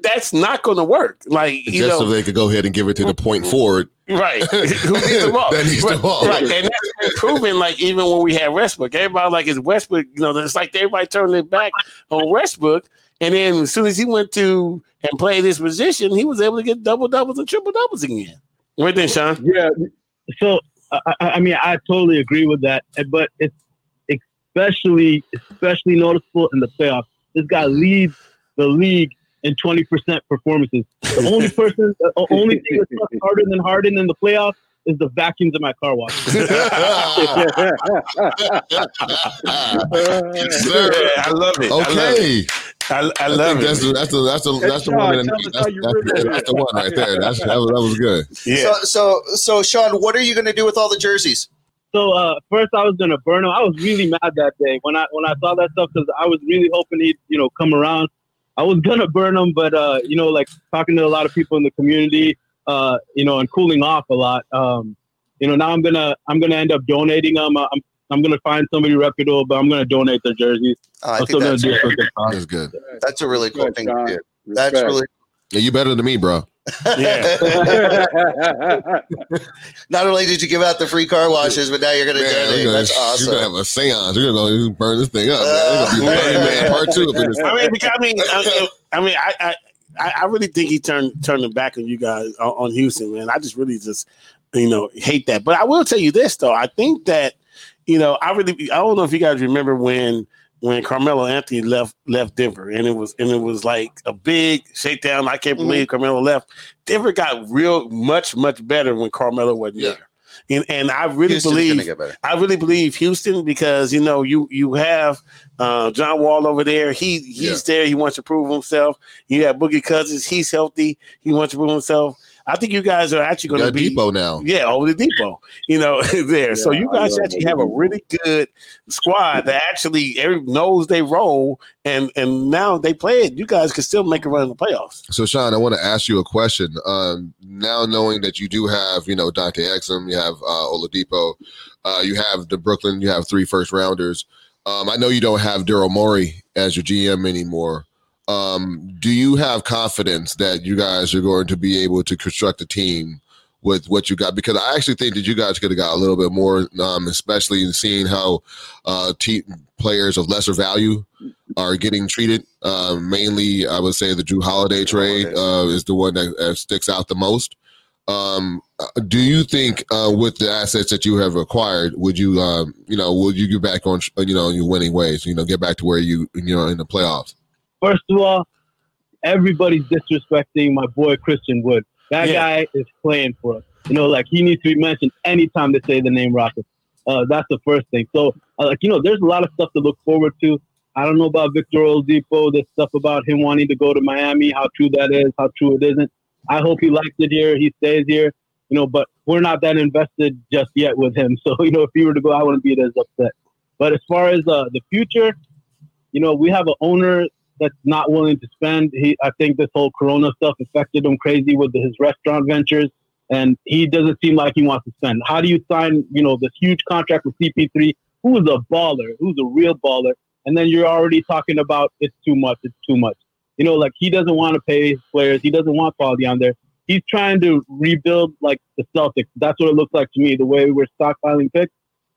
That's not going to work. Like you Just know, so they could go ahead and give it to the point forward. Right. Who needs the ball? That needs the right. ball. Right. And that's proven like even when we had Westbrook, everybody like is Westbrook, you know, it's like everybody turned their back on Westbrook. And then as soon as he went to and played his position, he was able to get double doubles and triple doubles again. Right then, Sean. Yeah. So I, I I mean, I totally agree with that, but it's especially especially noticeable in the playoffs. This guy leads the league in twenty percent performances. The only person, the only thing that sucks harder than Harden in the playoffs is the vacuums in my car wash. Sir. I love it. I love Okay. it. I, I I love think it. that's the, that's the, that's the, that's the one. tell That's, that's, that's, the one right there. That's, that, was, that was good. yeah. So, so, so, Sean, what are you going to do with all the jerseys? So uh, first, I was gonna burn him. I was really mad that day when I when I saw that stuff because I was really hoping he'd you know come around. I was gonna burn him, but uh, you know, like talking to a lot of people in the community, uh, you know, and cooling off a lot. Um, you know, now I'm gonna I'm gonna end up donating them. Uh, I'm I'm gonna find somebody reputable, but I'm gonna donate their jerseys. Uh, I I'm think still gonna that's, do it for a good cause. That's good. that's a really cool Good, thing to do. That's Respect. really. Yeah, you better than me, bro. Yeah. Not only did you give out the free car washes, but now you're going to Man, donate. we're gonna, That's You're awesome. gonna have a seance. You're gonna go burn this thing up. Man. Gonna be Uh, Burning Man part two up in this. I mean, I mean, I, I mean, I, I, I I really think he turned turned it back on you guys on, on Houston, man. I just really just, you know, hate that. But I will tell you this though, I think that, you know, I really, I don't know if you guys remember when when Carmelo Anthony left left Denver, and it was and it was like a big shakedown. I can't believe Carmelo left. Denver got real much much better when Carmelo wasn't Yeah. there. And, and I really Houston's believe. I really believe Houston because you know you you have uh, John Wall over there. He he's there. He wants to prove himself. You have Boogie Cousins. He's healthy. He wants to prove himself. I think you guys are actually going to got be Depot now. yeah over the depot. You know there. so you guys actually have a really good squad that actually every knows they roll, and and now they play it. You guys can still make a run in the playoffs. So, Sean, I want to ask you a question. Um, now, knowing that you do have, you know, Dante Exum, you have uh, Oladipo, uh, you have the Brooklyn, you have three first rounders. Um, I know you don't have Daryl Morey as your GM anymore. Um, do you have confidence that you guys are going to be able to construct a team with what you got? Because I actually think that you guys could have got a little bit more, um, especially in seeing how uh, te- players of lesser value are getting treated. Uh, mainly, I would say the Jrue Holiday trade uh, is the one that sticks out the most. Um, uh, do you think uh, with the assets that you have acquired, would you, um, you know, would you get back on, you know, your winning ways? You know, get back to where you, you know, in the playoffs. First of all, everybody's disrespecting my boy Christian Wood. That Yeah. guy is playing for us. You know, like he needs to be mentioned anytime they say the name Rockets. Uh, that's the first thing. So, uh, like you know, there's a lot of stuff to look forward to. I don't know about Victor Oladipo. There's stuff about him wanting to go to Miami. How true that is? How true it isn't? I hope he likes it here. He stays here. You know, but we're not that invested just yet with him. So, you know, if he were to go, I wouldn't be as upset. But as far as uh, the future, you know, we have an owner that's not willing to spend. He, I think this whole Corona stuff affected him crazy with his restaurant ventures, and he doesn't seem like he wants to spend. How do you sign, you know, this huge contract with CP3, who is a baller, who's a real baller, and then you're already talking about it's too much, it's too much. You know, like he doesn't want to pay his players, he doesn't want quality on there. He's trying to rebuild like the Celtics. That's what it looks like to me. The way we're stockpiling picks.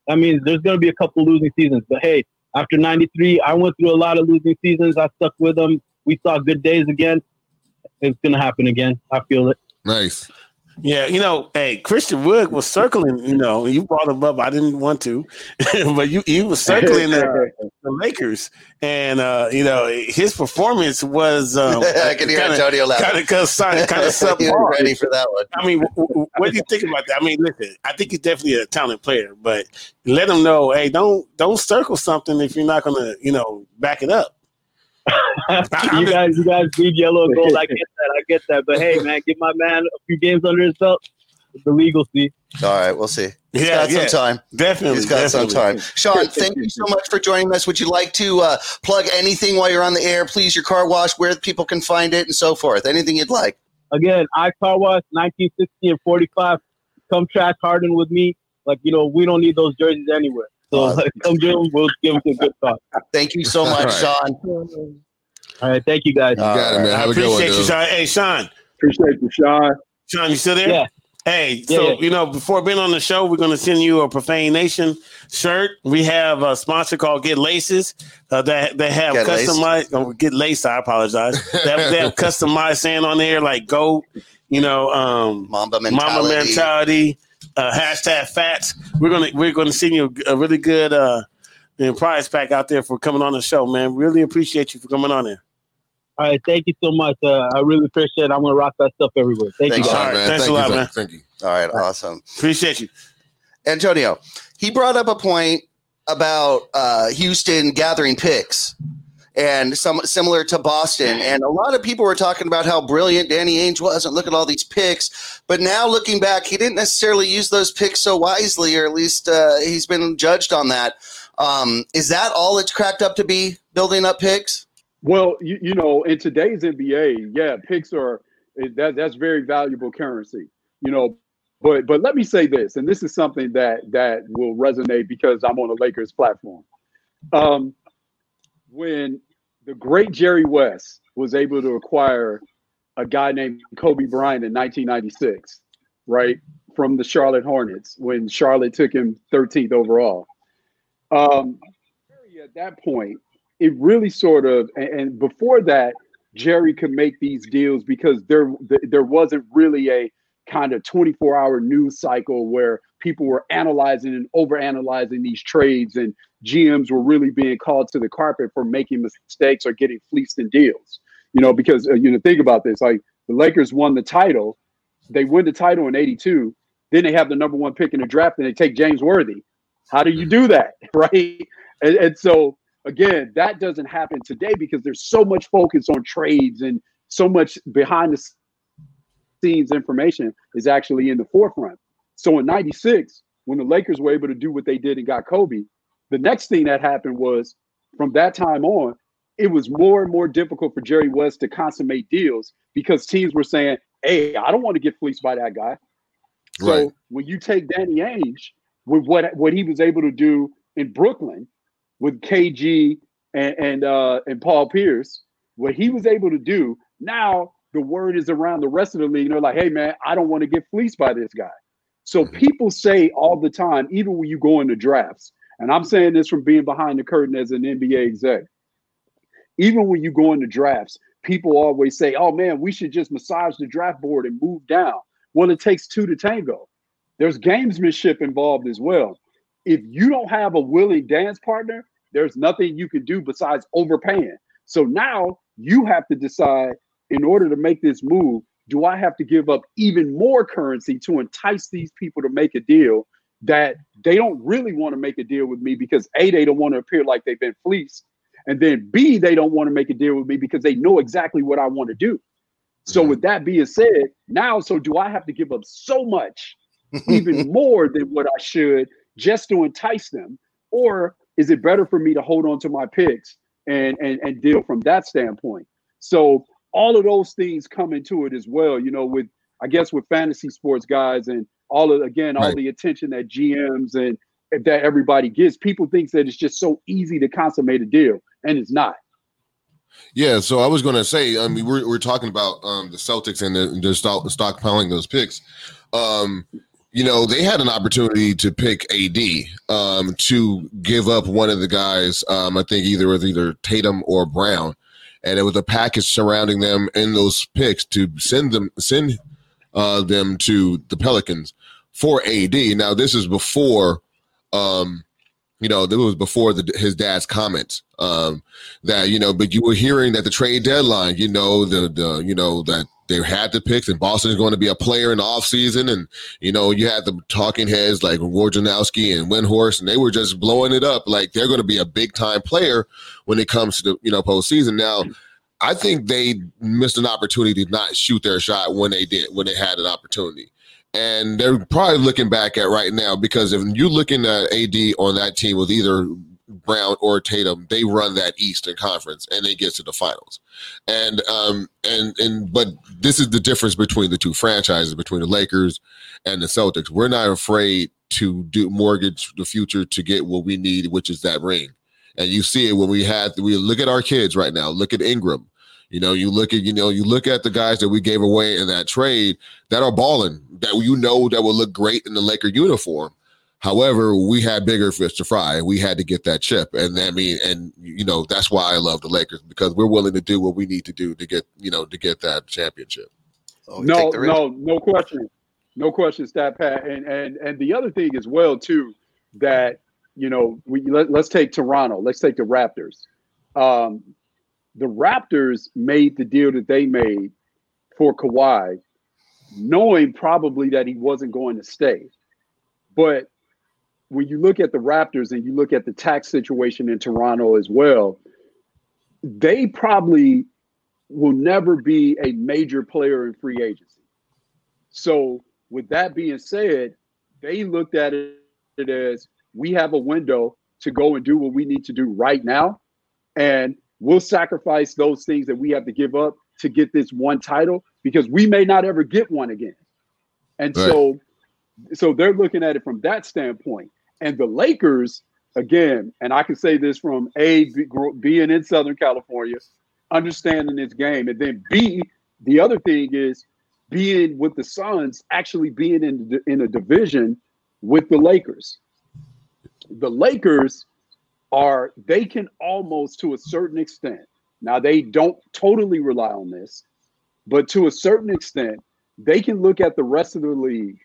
I mean, there's going to be a couple losing seasons, but hey, after 93, I went through a lot of losing seasons. I stuck with them. We saw good days again. It's going to happen again. I feel it. Nice. Yeah, you know, hey, Christian Wood was circling. You know, you brought him up. I didn't want to, but you he was circling the, the Lakers, and uh, you know his performance was. Um, I can hear Antonio laughing. Kind of, kind of, subpar. ready for that one. I mean, w- w- what do you think about that? I mean, listen, I think he's definitely a talented player, but let him know, hey, don't don't circle something if you're not going to, you know, back it up. you guys, you guys need yellow and gold. I get that. I get that. But hey, man, give my man a few games under his belt. The legal see. All right, we'll see. He's Yeah, got yeah. some time. Definitely, He's got some time. Sean, thank you so much for joining us. Would you like to uh, plug anything while you're on the air? Please, your car wash, where people can find it, and so forth. Anything you'd like. Again, I car wash 1960 and 45. Come track Harden with me. Like you know, we don't need those jerseys anywhere. So Awesome. come do them. We'll give them a good talk. Thank you so much, All Sean. All right, thank you guys. You got it, man. I Have a good one, appreciate you, dude. Sean. Hey, Sean. Appreciate you, Sean. Sean, you still there? Yeah. Hey, Yeah, so yeah. you know, before being on the show, we're going to send you a Profane Nation shirt. We have a sponsor called Get Laces uh, that they have Get Lace? customized. Oh, Get Lace, I apologize. they, have, they have customized saying on there like "Go," you know, um, Mamba Mama mentality. mentality, uh, hashtag Fats. We're gonna we're gonna send you a really good uh, prize pack out there for coming on the show, man. Really appreciate you for coming on there. All right, thank you so much. Uh, I really appreciate it. I'm gonna rock that stuff everywhere. Thank Thanks, you All guys. right, man. Thanks Thank a lot, thank- man. Thank you. All right, awesome. Appreciate you. Antonio, he brought up a point about uh, Houston gathering picks and some similar to Boston. And a lot of people were talking about how brilliant Danny Ainge was and look at all these picks. But now looking back, he didn't necessarily use those picks so wisely, or at least uh, he's been judged on that. Um, is that all it's cracked up to be, building up picks? Well, you, you know, in today's NBA, yeah, picks are that that's very valuable currency. You know, but but let me say this, and this is something that that will resonate because I'm on the Lakers platform. Um, when the great Jerry West was able to acquire a guy named Kobe Bryant in 1996, right from the Charlotte Hornets, when Charlotte took him 13th overall. Um, at that point it really sort of and, and before that jerry could make these deals because there there wasn't really a kind of 24 hour news cycle where people were analyzing and over analyzing these trades and gms were really being called to the carpet for making mistakes or getting fleeced in deals. You know because uh, you know think about this like the lakers won the title they win the title in 82 then they have the number one pick in the draft and they take james worthy. How do you do that right? And, and so again, that doesn't happen today because there's so much focus on trades and so much behind the scenes information is actually in the forefront. So in 96, when the Lakers were able to do what they did and got Kobe, the next thing that happened was from that time on, it was more and more difficult for Jerry West to consummate deals because teams were saying, Hey, I don't want to get fleeced by that guy. So when you take Danny Ainge with what what he was able to do in Brooklyn with KG and and uh, and Paul Pierce, what he was able to do, now the word is around the rest of the league. And they're like, hey man, I don't want to get fleeced by this guy. So mm-hmm. people say all the time, even when you go into drafts, and I'm saying this from being behind the curtain as an NBA exec, even when you go into drafts, people always say, oh man, we should just massage the draft board and move down. Well, it takes two to tango. There's gamesmanship involved as well. If you don't have a willing dance partner, there's nothing you can do besides overpaying. So now you have to decide in order to make this move, do I have to give up even more currency to entice these people to make a deal that they don't really want to make a deal with me because A, they don't want to appear like they've been fleeced. And then B, they don't want to make a deal with me because they know exactly what I want to do. So mm-hmm. with that being said, now so do I have to give up so much, even more than what I should, just to entice them, or is it better for me to hold on to my picks and and and deal from that standpoint? So all of those things come into it as well. You know, with I guess with fantasy sports guys and all of again all Right. the attention that GMs and that everybody gets, people think that it's just so easy to consummate a deal, and it's not. Yeah, so I was going to say, I mean, we're, we're talking about um, the Celtics and the, the stockpiling those picks. Um, you know, they had an opportunity to pick AD um, to give up one of the guys. Um, I think either with either Tatum or Brown, and it was a package surrounding them in those picks to send them send uh, them to the Pelicans for AD. Now, this is before. Um, you know, this was before the, his dad's comments um, that you know, but you were hearing that the trade deadline, you know, the the you know that they had the picks and Boston is going to be a player in the offseason and you know you had the talking heads like Wojnarowski and Windhorst and they were just blowing it up like they're going to be a big time player when it comes to the you know postseason. Now, I think they missed an opportunity to not shoot their shot when they did when they had an opportunity. And they're probably looking back at right now because if you're looking at AD on that team with either Brown or Tatum, they run that Eastern Conference and they get to the finals. And um and and but this is the difference between the two franchises, between the Lakers and the Celtics. We're not afraid to do mortgage the future to get what we need, which is that ring. and you see it when we had we look at our kids right now. Look at Ingram. You know, you look at you know you look at the guys that we gave away in that trade that are balling that you know that will look great in the Laker uniform. However, we had bigger fish to fry. We had to get that chip, and I mean, and you know that's why I love the Lakers because we're willing to do what we need to do to get you know to get that championship. We no, take the risk. no, no question, no question, stat pat, and and and the other thing as well too that you know we let, let's take Toronto, let's take the Raptors. Um, the Raptors made the deal that they made for Kawhi, knowing probably that he wasn't going to stay, but when you look at the Raptors and you look at the tax situation in Toronto as well, they probably will never be a major player in free agency. So, with that being said, they looked at it as we have a window to go and do what we need to do right now. And we'll sacrifice those things that we have to give up to get this one title because we may not ever get one again. And Right. so, so they're looking at it from that standpoint. And the Lakers, again, and I can say this from A, being in Southern California, understanding this game, and then B, the other thing is being with the Suns, actually being in in a division with the Lakers. The Lakers are they can almost to a certain extent. Now they don't totally rely on this, but to a certain extent, they can look at the rest of the league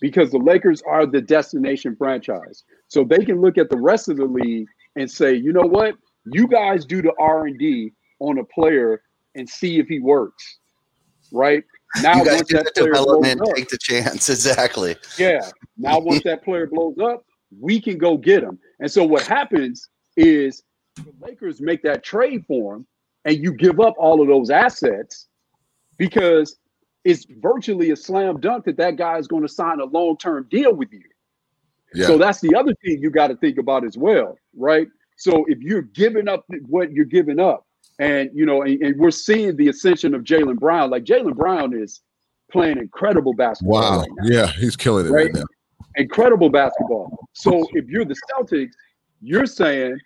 because the Lakers are the destination franchise. So they can look at the rest of the league and say, you know what, you guys do the R and D on a player and see if he works. Right now, you guys once that the player development, blows up, take the chance. Exactly. yeah. Now, once that player blows up, we can go get him. And so what happens is the Lakers make that trade for him, and you give up all of those assets because it's virtually a slam dunk that that guy is going to sign a long term deal with you. Yeah. So that's the other thing you got to think about as well, right? So if you're giving up what you're giving up, and you know, and, and we're seeing the ascension of Jaylen Brown, like Jaylen Brown is playing incredible basketball. Wow. right now Yeah, he's killing it right, Right. now. incredible basketball. So if you're the Celtics, you're saying,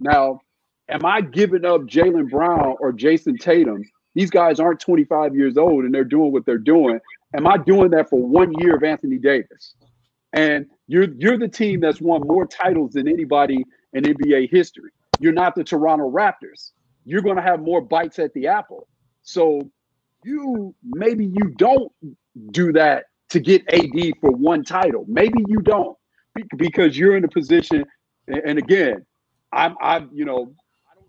now, am I giving up Jaylen Brown or Jayson Tatum? These guys aren't 25 years old and they're doing what they're doing. Am I doing that for one year of Anthony Davis? And you're you're the team that's won more titles than anybody in NBA history. You're not the Toronto Raptors. You're going to have more bites at the apple. So you maybe you don't do that to get AD for one title. Maybe you don't because you're in a position. And again, I'm I'm you know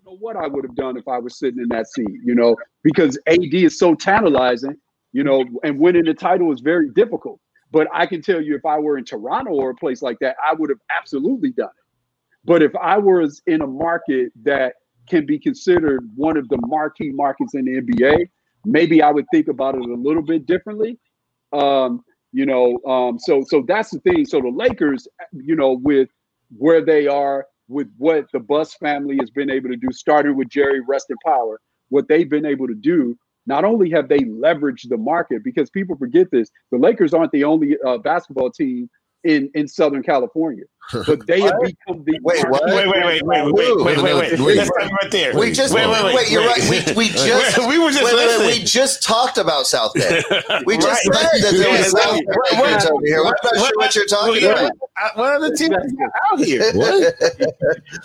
know what I would have done if I was sitting in that seat. You know because AD is so tantalizing. You know, and winning the title is very difficult. But I can tell you, if I were in Toronto or a place like that, I would have absolutely done it. But if I was in a market that can be considered one of the marquee markets in the NBA, maybe I would think about it a little bit differently. Um, you know, um, so so that's the thing. So the Lakers, you know, with where they are, with what the Buss family has been able to do, starting with Jerry Rest in Power, what they've been able to do. Not only have they leveraged the market, because people forget this, the Lakers aren't the only uh, basketball team in in Southern California, but they have become the Wait, what? Wait, wait, wait, wait, wait, wait, wait, wait, wait. Let's stop right there. We just wait, wait, wait, wait, you're right. We, we just we were just wait, wait, wait, listening. we just talked about South Bend. We just Right. said that there Yeah, was South Bend what- what- over here. I'm not sure what you're talking yeah, about. uh, What other teams got out here? What?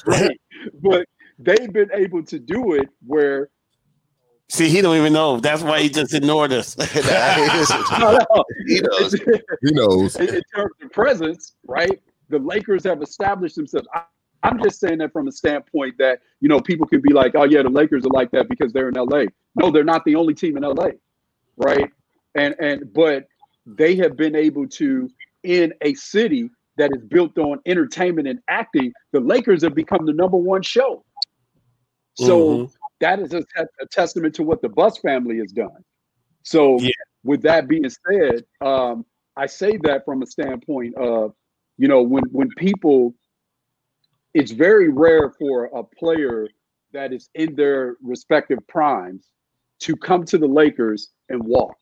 right. But they've been able to do it where See, he don't even know. That's why he just ignored us. Nah, he no, no, he knows. He knows. in, in terms of presence, right? The Lakers have established themselves. I, I'm just saying that from a standpoint that you know people can be like, oh yeah, the Lakers are like that because they're in LA. No, they're not the only team in LA, right? And and but they have been able to in a city that is built on entertainment and acting. The Lakers have become the number one show. So Mhm. That is a, a testament to what the Buss family has done. So, Yeah. with that being said, um, I say that from a standpoint of, you know, when when people, it's very rare for a player that is in their respective primes to come to the Lakers and walk.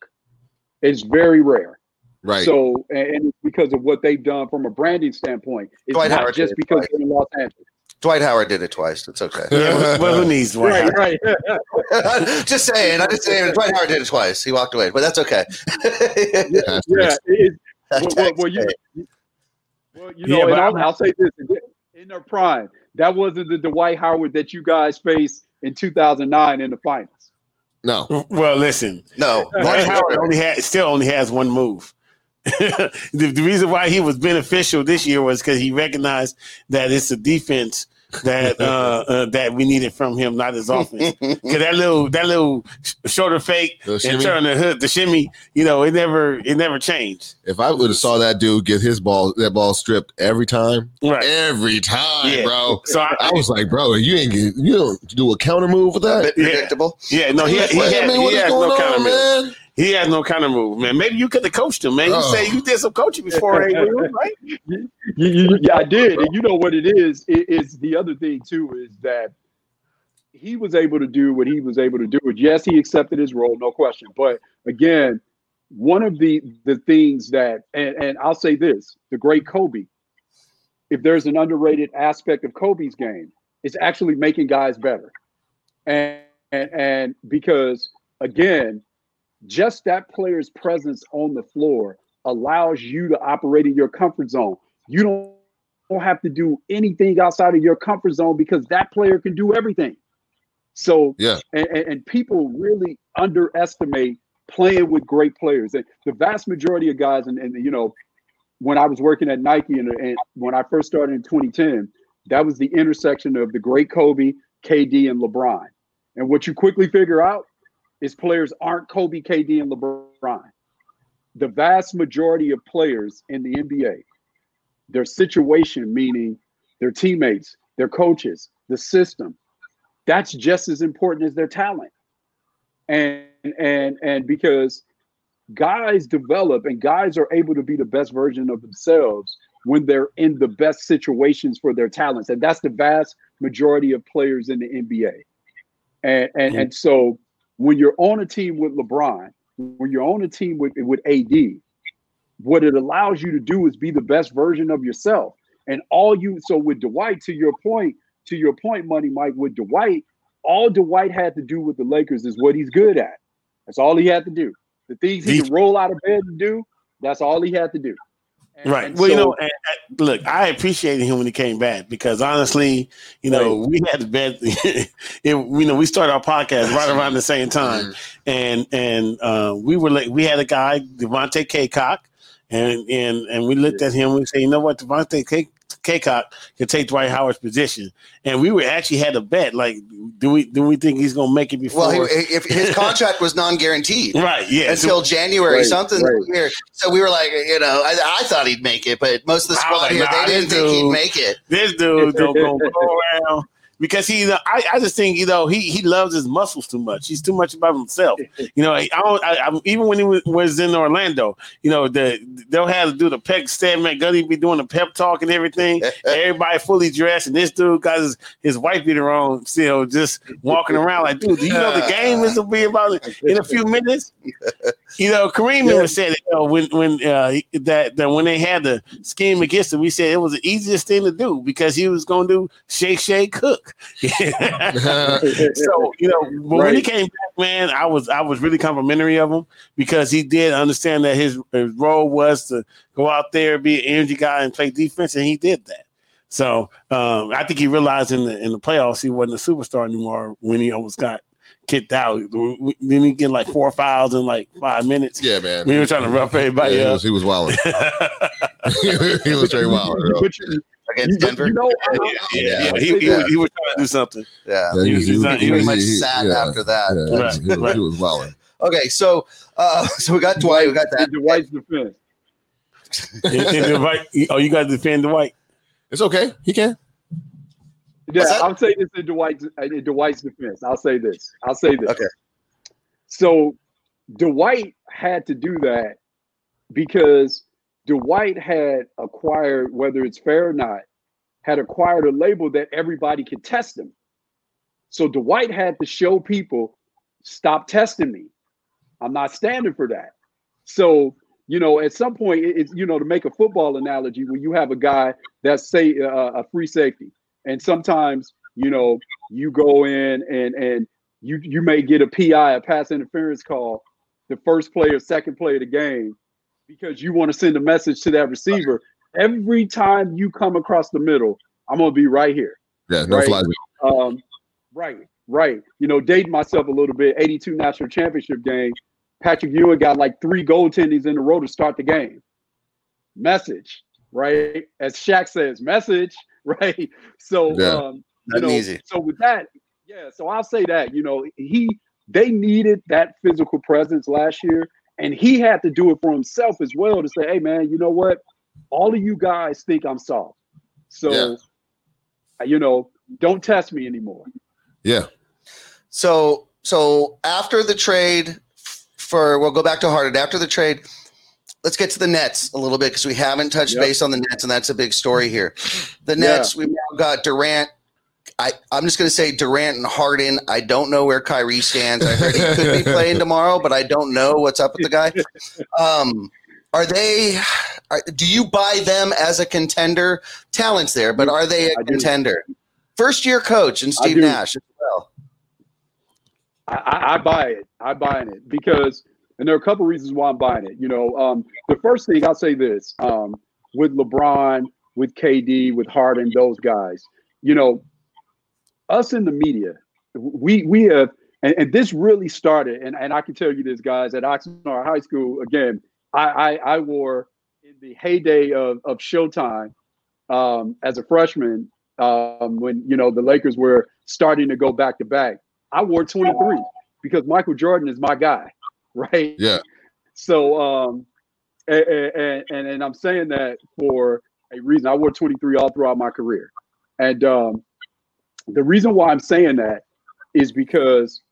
It's very rare. Right. So, and because of what they've done from a branding standpoint. It's Dwight not just because they're in Los Angeles. Dwight Howard did it twice. It's okay. Yeah, well, who needs Dwight? Right, right. just saying. I'm just saying. Dwight Howard did it twice. He walked away, but that's okay. yeah, it, well, well, well, you, well, you know, Yeah, and I'll, I'm- I'll say this in their prime, that wasn't the Dwight Howard that you guys faced in 2009 in the finals. No, Well, listen, No, Dwight Howard only had still only has one move. the, the reason why he was beneficial this year was because he recognized that it's a defense that uh, uh, that we needed from him, not his offense. Because that little that little shoulder fake The and turn the hood, the shimmy, you know, it never it never changed. if I would have saw that dude get his ball, that ball stripped every time, Right. every time, Yeah. bro. So I, I was like, bro, you ain't get, you don't do a counter move with that. bit Yeah. predictable. yeah, no, he, he, Wait a had, minute, what he is has going no counter move. He has no counter move, man. Maybe you could have coached him, man. You Oh. say you did some coaching before, right? You- you- yeah, I did. And you know what it is? It is the other thing too is that he was able to do what he was able to do. Yes, he accepted his role, no question. But again, one of the the things that and, and I'll say this, the great Kobe, if there's an underrated aspect of Kobe's game, it's actually making guys better. And and, and because again, just that player's presence on the floor allows you to operate in your comfort zone. You don't, don't have to do anything outside of your comfort zone because that player can do everything. So Yeah. and, and, people really underestimate playing with great players. And the vast majority of guys, and, and you know, when I was working at Nike and, and when I first started in 2010, that was the intersection of the great Kobe, KD, and LeBron. And what you quickly figure out is players aren't Kobe, KD, and LeBron. The vast majority of players in the NBA, their situation, meaning their teammates, their coaches, the system, that's just as important as their talent. And and and because guys develop and guys are able to be the best version of themselves when they're in the best situations for their talents. And that's the vast majority of players in the NBA. And and, and so when you're on a team with LeBron, when you're on a team with, with AD, what it allows you to do is be the best version of yourself. And all you so with Dwight, to your point, to your point, Money Mike, with Dwight, all Dwight had to do with the Lakers is what he's good at. That's all he had to do. The things he could roll out of bed and do, that's all he had to do. And- Right. and well, you know, and, look, I appreciated him when he came back because honestly, you know, we had to bet. it, you know, we started our podcast right around the same time, and and uh, we were like, we had a guy, Devontae Cacok, and and and we looked at him. and We said, you know what, Devontae Kay- Cacok can take Dwight Howard's position, and we were actually had a bet. Like, do we do we think he's going to make it before? Well, he, if his contract was non-guaranteed right. Yeah. until January Right, something right. that. So we were like, you know, I, I thought he'd make it, but most of the squad Nah, here nah, they didn't this think he'd make it. this dude don't go go around because he. I, I just think you know he he loves his muscles too much. He's too much about himself. You know, I don't. I, I, even when he was, was in Orlando, you know, the they'll have to do the pep. Stan Van Gundy be doing the pep talk and everything. Everybody fully dressed, and this dude got his his wife beater on, still just walking around like, dude, do you know the game is gonna be about in a few minutes? You know, Kareem even said it, you know, when when uh, that that when they had the scheme against him, we said it was the easiest thing to do because he was going to do shake, shake, cook. so you know, but when he came back, man, I was I was really complimentary of him because he did understand that his, his role was to go out there, be an energy guy, and play defense, and he did that. So um, I think he realized in the in the playoffs he wasn't a superstar anymore when he almost got kicked out. Then he get like four fouls in like five minutes. Yeah, man. We were trying to rough everybody Yeah, he was, he was wilding. he was straight wild. bro. But you, Against Denver, you know, I- yeah, yeah, he, he, Yeah. was, he was trying to do something. yeah. Yeah, He was- he was- he Pretty was- much sad after that. yeah, Right, he was, he was wilding. Okay, so uh, so we got Dwight, we got that. in Dwight's defense. And- and the white- oh, you got to defend the white. It's okay. He can. Yeah, that? I'll say this in Dwight's in Dwight's defense. I'll say this. I'll say this. Okay. So Dwight had to do that because Dwight had acquired, whether it's fair or not, had acquired a label that everybody could test him. So Dwight had to show people, stop testing me. I'm not standing for that. So, you know, at some point, it's, you know, to make a football analogy, when you have a guy that's, say, uh, a free safety, And sometimes, you know, you go in and and you you may get a PI, a pass interference call, the first play or second play of the game, because you want to send a message to that receiver. Every time you come across the middle, I'm gonna be right here. Yeah, no right? fly. Um, right, right. You know, dating myself a little bit. 82 national championship game. Patrick Ewing got like three goaltendings in a row to start the game. Message, right? As Shaq says, message, right? So, Yeah. um, you know, easy. so with that, yeah. So I'll say that you know he they needed that physical presence last year, and he had to do it for himself as well to say, hey man, you know what? All of you guys think I'm soft, so Yeah. you know, don't test me anymore. Yeah. So so after the trade for we'll go back to Harden. After the trade, let's get to the Nets a little bit because we haven't touched Yep. base on the Nets, and that's a big story here. The Nets, we've now got Durant. I, I'm just going to say Durant and Harden. I don't know where Kyrie stands. I heard he could be playing tomorrow, but I don't know what's up with the guy. Um, are they? Are, do you buy them as a contender? Talents there, but are they a contender? First year coach and Steve. Nash as well. I, I, I buy it. I buy it because, and there are a couple reasons why I'm buying it. You know, um, the first thing I'll say this um, with LeBron, with KD, with Harden, those guys. You know, us in the media, we we have, and, and this really started, and, and I can tell you this, guys, at Oxnard High School. Again, I I, I wore in the heyday of of Showtime um, as a freshman um, when you know the Lakers were starting to go back to back. I wore 23 because Michael Jordan is my guy, right? Yeah. So, um, and, and, and, and I'm saying that for a reason. I wore 23 all throughout my career. And um, the reason why I'm saying that is because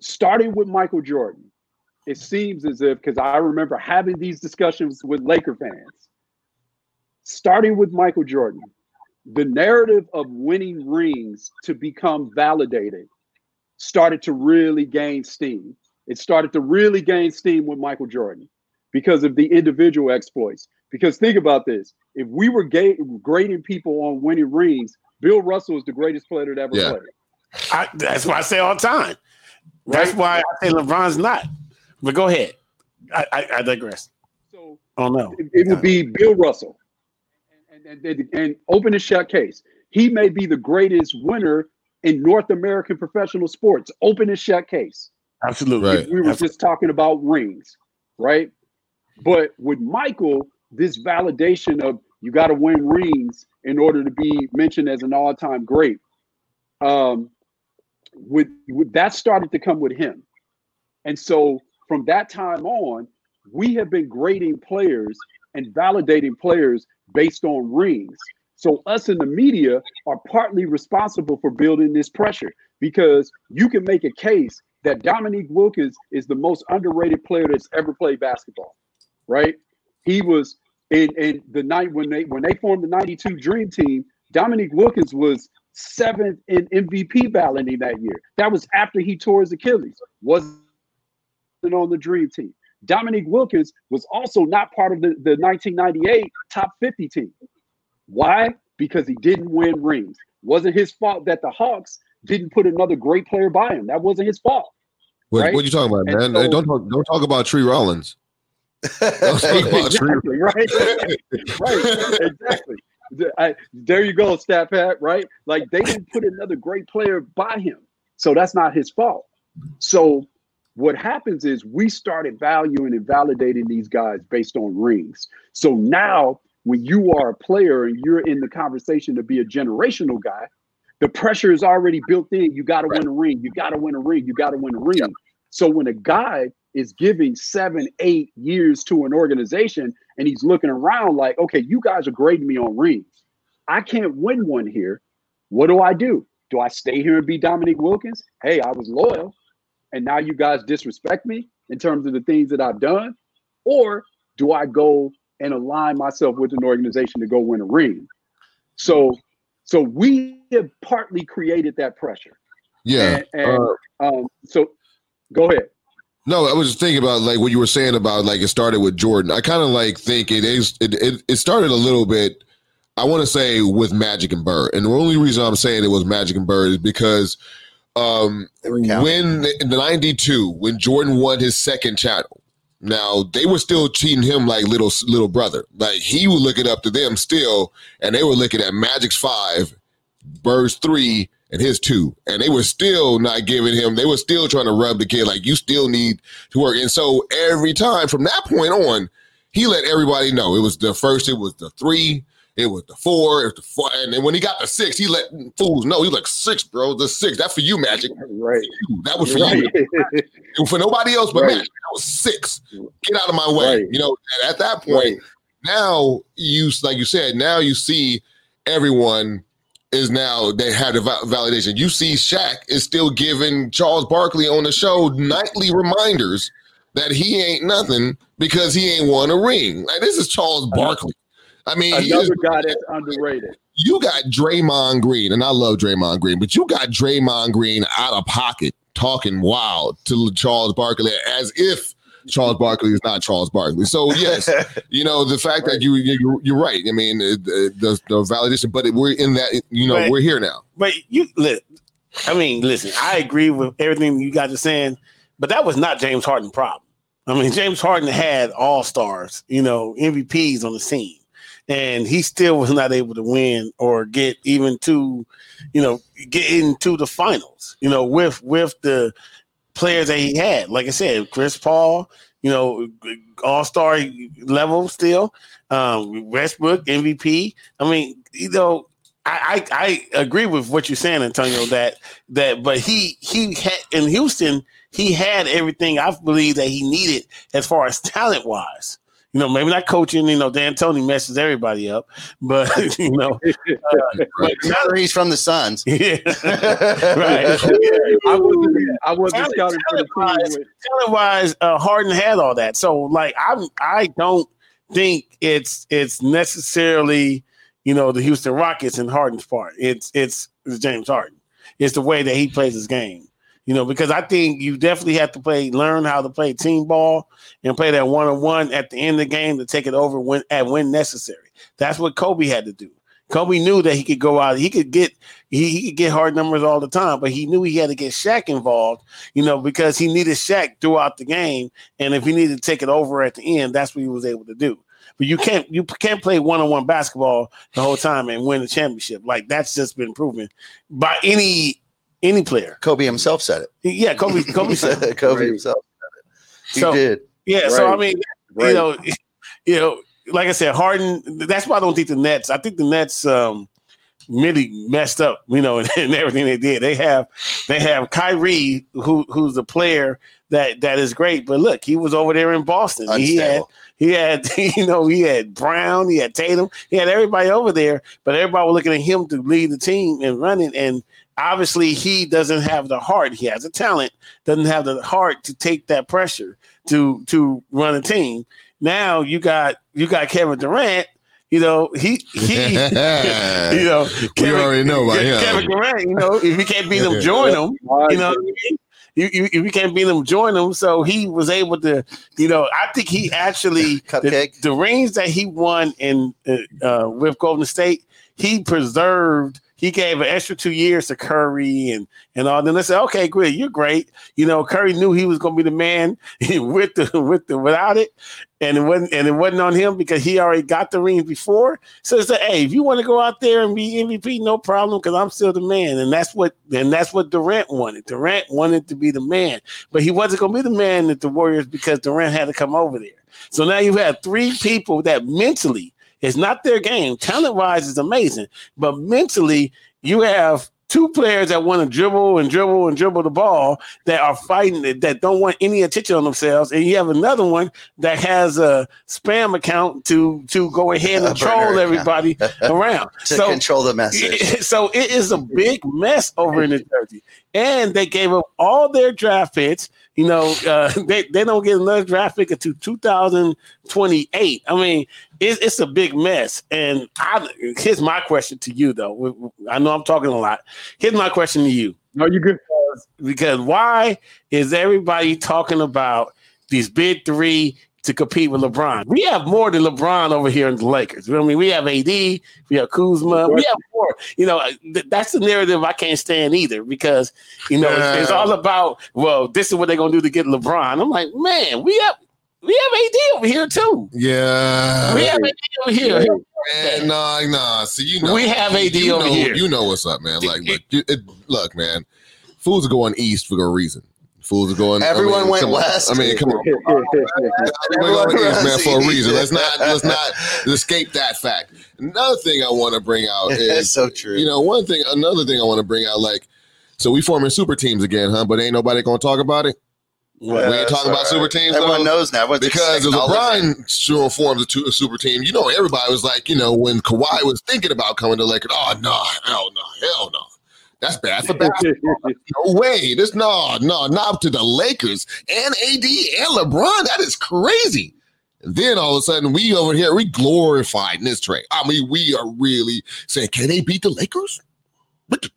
starting with Michael Jordan, it seems as if, because I remember having these discussions with Laker fans, starting with Michael Jordan, the narrative of winning rings to become validated started to really gain steam. It started to really gain steam with Michael Jordan because of the individual exploits. Because think about this if we were ga- grading people on winning rings, Bill Russell is the greatest player that ever Yeah. played. I, that's what I say all the time. That's Right. why I say LeBron's not. But go ahead. I, I, I digress. So Oh no. it, it would be Bill Russell. And, and, and, and open and shut case. He may be the greatest winner in North American professional sports. Open and shut case. Absolutely. Right. we were just talking about rings, right? But with Michael, this validation of you got to win rings in order to be mentioned as an all-time great. Um, with, with that started to come with him, and so from that time on, we have been grading players and validating players based on rings. So us in the media are partly responsible for building this pressure because you can make a case that Dominique Wilkins is the most underrated player that's ever played basketball, right? He was in, in the night when they when they formed the 92 Dream Team, Dominique Wilkins was seventh in MVP balloting that year. That was after he tore his Achilles. Wasn't on the Dream Team. Dominique Wilkins was also not part of the, the 1998 top 50 team. Why? Because he didn't win rings. Wasn't his fault that the Hawks didn't put another great player by him. That wasn't his fault. What, Right? what you talking about, man? so- don't talk. Don't talk about Tree Rollins. Don't talk about Tree. right? right, exactly. I- there you go, Stat Pat, right? Like they didn't put another great player by him. So that's not his fault. So what happens is we started valuing and validating these guys based on rings. So now when you are a player and you're in the conversation to be a generational guy, the pressure is already built in. You got to win a ring. You got to win a ring. You got to win a ring. So when a guy is giving seven, eight years to an organization and he's looking around like, okay, you guys are grading me on rings. I can't win one here. What do I do? Do I stay here and be Dominique Wilkins? Hey, I was loyal. And now you guys disrespect me in terms of the things that I've done? Or do I go and align myself with an organization to go win a ring? So so we have partly created that pressure. Yeah. And, and um, so go ahead. No, I was just thinking about like what you were saying about like it started with Jordan. I kind of like think it is it, it it started a little bit I want to say with Magic and Bird, and the only reason I'm saying it was Magic and Bird is because um, when in the '92 when Jordan won his second title, now they were still treating him like little little brother, like he was looking up to them still, and they were looking at Magic's five, Bird's three, and his two, and they were still not giving him. They were still trying to rub the kid like you still need to work, and so every time from that point on, he let everybody know it was the first, it was the three. It was the four, it was the four, and then when he got the six, he let fools know. He was like six, bro. The six. That's for you, Magic. Right. That was for Right. you. for nobody else but Right. Magic. That was six. Get out of my way. Right. You know, at that point, now you like you said, now you see everyone is now they had the validation. You see Shaq is still giving Charles Barkley on the show nightly reminders that he ain't nothing because he ain't won a ring. Like this is Charles Barkley. I mean, he is- Another guy that's underrated. you got Draymond Green, and I love Draymond Green, but you got Draymond Green out of pocket talking wild to Charles Barkley as if Charles Barkley is not Charles Barkley. So yes, you know the fact that you, you you're right. I mean uh, the the validation, but we're in that. You know But- we're here now. But you, li- I mean, listen, I agree with everything you guys are saying, but that was not James Harden's problem. I mean, James Harden had all stars, you know, MVPs on the scene, and he still was not able to win or get even to, you know, get into the finals, you know, with with the players that he had. Like I said, Chris Paul, you know, all star level still. Um, Westbrook MVP. I mean, you know, I, I I agree with what you're saying, Antonio. That that, but he he had in Houston, he had everything I believe that he needed as far as talent wise. You know, maybe not coaching. You know, D'Antoni messes everybody up, but you know, uh, but Now he's from the Suns. yeah, right. I wasn't, I wasn't Talent- scouting for the team. talent-wise- with- talent-wise, uh, Harden had all that. So, like, I I don't think it's it's necessarily you know the Houston Rockets and Harden's part. It's it's, it's James Harden. It's the way that he plays his game. You know, because I think you definitely have to play, learn how to play team ball and play that one on one at the end of the game to take it over when at when necessary. That's what Kobe had to do. Kobe knew that he could go out, he could get he, he could get hard numbers all the time, but he knew he had to get Shaq involved, you know, because he needed Shaq throughout the game. And if he needed to take it over at the end, that's what he was able to do. But you can't you can't play one on one basketball the whole time and win the championship. Like that's just been proven by any any player. Kobe himself said it. Yeah, Kobe Kobe said it. Kobe Right. himself said it. He So- did. Yeah, so I mean, Right. you know, you know, like I said, Harden. That's why I don't think the Nets. I think the Nets um, really messed up, you know, and, everything they did. They have they have Kyrie, who who's a player that that is great. But look, he was over there in Boston. He had he had you know he had Brown, he had Tatum, he had everybody over there. But everybody was looking at him to lead the team and running. And obviously, he doesn't have the heart. He has a talent, doesn't have the heart to take that pressure to to run a team. Now you got you got Kevin Durant. You know he he. you know we already know about him. Kevin Durant. You know if you can't beat him, join him. You know. what I mean? You, you, if you can't beat him, join him. So he was able to, you know, I think he actually the, Cupcake. the rings that he won in uh, uh, with Golden State, he preserved. He gave an extra two years to Curry and and all. Then they said, "Okay, great, you're great." You know, Curry knew he was going to be the man with the with the without it, and it wasn't and it wasn't on him because he already got the rings before. So it's like, hey, if you want to go out there and be MVP, no problem, because I'm still the man, and that's what and that's what Durant wanted. Durant wanted to be the man, but he wasn't going to be the man at the Warriors because Durant had to come over there. So now you have three people that mentally it's not their game. Talent wise is amazing, but mentally you have two players that want to dribble and dribble and dribble the ball that are fighting that- that don't want any attention on themselves, and you have another one that has a spam account to to go ahead A and troll everybody around. To control the message. so it is a big mess over in New Jersey, and they gave up all their draft picks. You know, uh, they they don't get another draft pick until 2028. I mean, it's, it's a big mess. And I, here's my question to you, though. I know I'm talking a lot. Here's my question to you. No, you good. Because why is everybody talking about these big three to compete with LeBron. We have more than LeBron over here in the Lakers. You know what I mean? We have AD, we have Kuzma, we have more. You know, th- that's the narrative I can't stand either because you know it's, it's all about well, this is what they're gonna do to get LeBron. I'm like, man, we have we have AD over here too. Yeah. We have AD over here. Man, nah, nah. See, you know, We have AD you over know, here. You know what's up, man. Like, look, you- it, look, man. Fools are going east for a reason. Fools are going. Everyone I mean, went come on. west. I mean, come on. Everyone going east, man, for a reason. Let's not let's not escape that fact. Another thing I want to bring out is so true. You know, one thing, another thing I want to bring out, like, so we forming super teams again, huh? But ain't nobody gonna talk about it. we ain't talking about super teams. Everyone though? knows now. Everyone's because if acknowledging LeBron sure forms a, two, a super team, you know, everybody was like, you know, when Kawhi was thinking about coming to Lakers, oh no, hell no, hell no. That's bad for basketball. no way. This no, no, not to the Lakers and AD and LeBron. That is crazy. And then all of a sudden, we over here, we glorified in this trade. I mean, we are really saying, can they beat the Lakers? What the,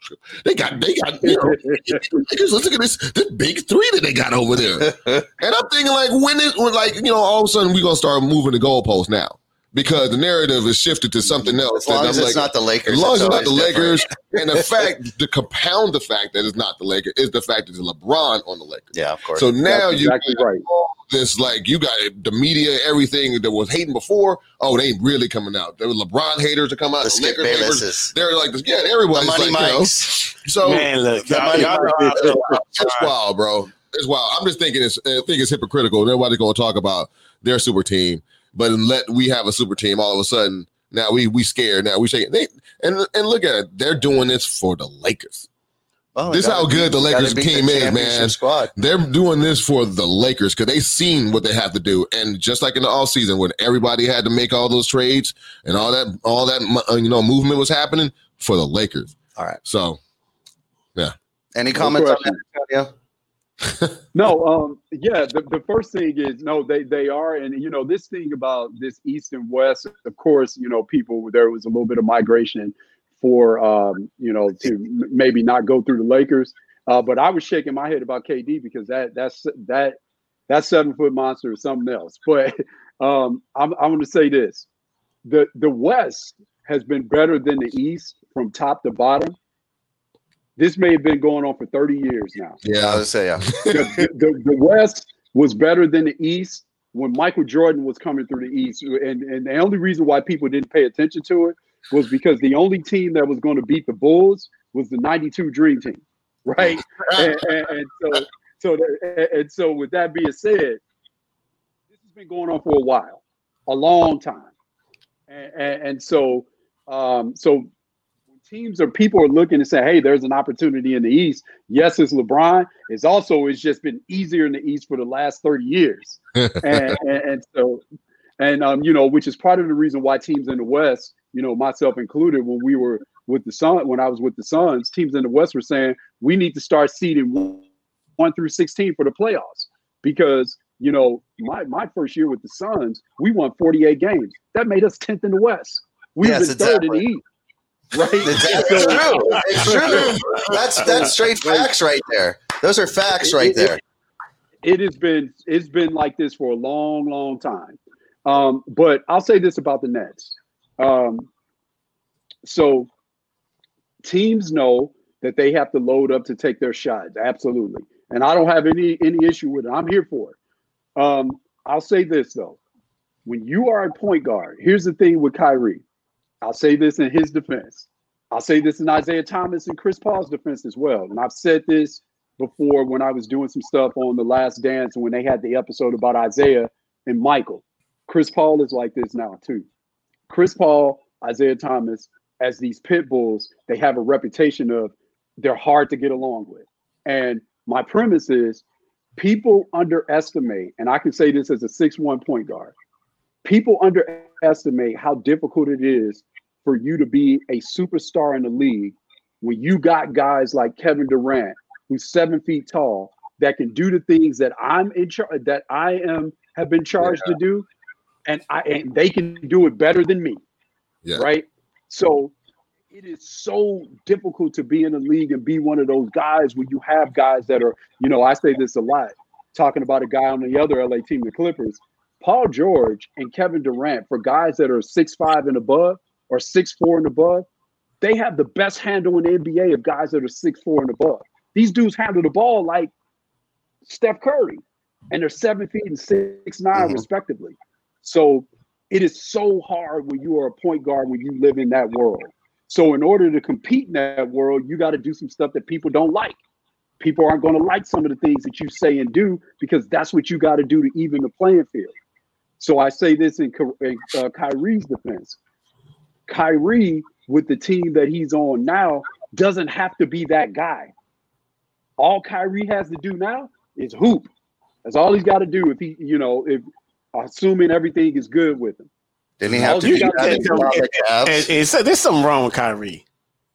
they got, they got, you know, Lakers, let's look at this, this big three that they got over there. And I'm thinking, like, when is, when, like, you know, all of a sudden we're gonna start moving the goalposts now because the narrative is shifted to something else. As long as I'm it's like, not the Lakers, As long as it's it's not the always Lakers, and the fact, to compound the fact that it's not the Lakers, is the fact that it's LeBron on the Lakers. Yeah, of course. So now That's you exactly got right. this like you got the media, everything that was hating before. Oh, they ain't really coming out. There were LeBron haters to come out. The The, Skip Lakers haters. They're like, yeah, everybody's The Money like, you know. So Man, look, The money y'all know how I feel about it's wild, bro. It's wild. I'm just thinking it's I think it's hypocritical. Nobody's going to talk about their super team, but let we have a super team. All of a sudden, now we we scared. Now we shaking. They and and look at it. They're doing this for the Lakers. Oh, This gotta how good the Lakers beat team is, man. Squad. They're doing this for the Lakers because they seen what they have to do, and just like in the off season when everybody had to make all those trades and all that, all that uh, you know movement was happening for the Lakers. All right. So yeah. Any comments on that, Antonio? No, um, yeah. The, the first thing is no, they they are, and you know this thing about this East and West. Of course, you know people there was a little bit of migration for um, you know to maybe not go through the Lakers. Uh, but I was shaking my head about KD because that that's that that seven foot monster is something else. But um, I'm I'm going to say this: the the West has been better than the East from top to bottom. This may have been going on for 30 years now Yeah, I was say yeah. the, the, the West was better than the East when Michael Jordan was coming through the East. And, and the only reason why people didn't pay attention to it was because the only team that was going to beat the Bulls was the 92 Dream Team, right? and, and, and so, so that, and so with that being said, this has been going on for a while, a long time. And, and, so, um, so teams or people are looking and say, "Hey, there's an opportunity in the East." Yes, it's LeBron. It's also it's just been easier in the East for the last 30 years, and, and, and so, and um, you know, which is part of the reason why teams in the West, you know, myself included, when we were with the Sun, when I was with the Suns, teams in the West were saying we need to start seeding one, one through 16 for the playoffs because you know my my first year with the Suns, we won 48 games. That made us 10th in the West. We Yes, was in third in the East. Right? It's So- true. It's true. That's that's straight facts right there. Those are facts right there. it has been it's been like this for a long, long time. Um, but I'll say this about the Nets. Um, so teams know that they have to load up to take their shots, absolutely. And I don't have any any issue with it. I'm here for it. Um, I'll say this though. When you are a point guard, here's the thing with Kyrie. I'll say this in his defense. I'll say this in Isaiah Thomas and Chris Paul's defense as well. And I've said this before when I was doing some stuff on The Last Dance and when they had the episode about Isaiah and Michael. Chris Paul is like this now, too. Chris Paul, Isaiah Thomas, as these pit bulls, they have a reputation of they're hard to get along with. And my premise is people underestimate, and I can say this as a 6 1 point guard, people underestimate how difficult it is for you to be a superstar in the league when you got guys like Kevin Durant, who's seven feet tall, that can do the things that I'm in charge that I am have been charged to do, and I and they can do it better than me. Yeah. Right. So it is so difficult to be in the league and be one of those guys when you have guys that are, you know, I say this a lot, talking about a guy on the other LA team, the Clippers. Paul George and Kevin Durant, for guys that are six five and above or six four and above, they have the best handle in the NBA of guys that are six four and above. These dudes handle the ball like Steph Curry, and they're seven feet and six 9 Mhm. respectively. So it is so hard when you are a point guard when you live in that world. So in order to compete in that world, you got to do some stuff that people don't like. People aren't going to like some of the things that you say and do because that's what you got to do to even the playing field. So I say this in, Ky- uh, Kyrie's defense. Kyrie, with the team that he's on now, doesn't have to be that guy. All Kyrie has to do now is hoop. That's all he's got to do if he, you know, if assuming everything is good with him. Didn't he have All to you do got to in do- the Cavs? And, and so there's something wrong with Kyrie.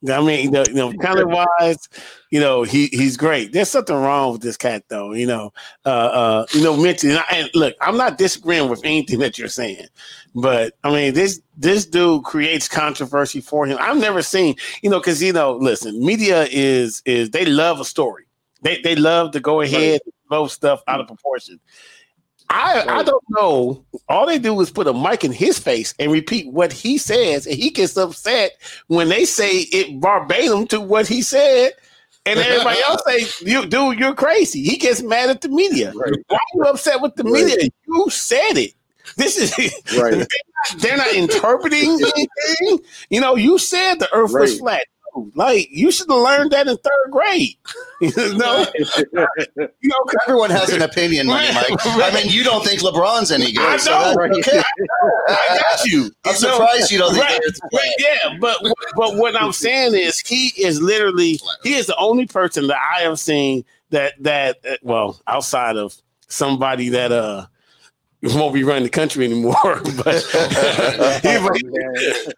I mean, you know, you know talent wise, you know, he he's great. There's something wrong with this cat, though. You know, uh, uh, you know, mentally. And, I, and look, I'm not disagreeing with anything that you're saying, but I mean, this this dude creates controversy for him. I've never seen, you know, because you know, listen, media is is they love a story. They they love to go ahead and blow stuff out of proportion. I I don't know. All they do is put a mic in his face and repeat what he says, and he gets upset when they say it verbatim to what he said, and everybody else say, "You dude, you're crazy." He gets mad at the media. Why are you upset with the media? You said it. This is Right. they're, not, they're not interpreting anything. You know, you said the Earth was flat. Like you should have learned that in third grade. you know, you know, Everyone has an opinion, Money Right, Mike. right. I mean, you don't think LeBron's any good. I so know. that's okay. I got you. I'm You know, surprised you don't think right, right, yeah, but but what I'm saying is he is literally he is the only person that I have seen that that uh, well outside of somebody that uh won't be running the country anymore, but, he,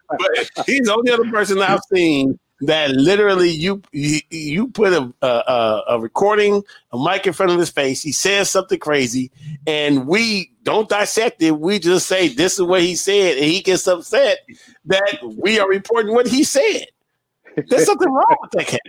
but he's the only other person I've seen that literally you you, put a, a a a recording a mic in front of his face he says something crazy and we don't dissect it. We just say this is what he said and he gets upset that we are reporting what he said. There's something wrong with that cat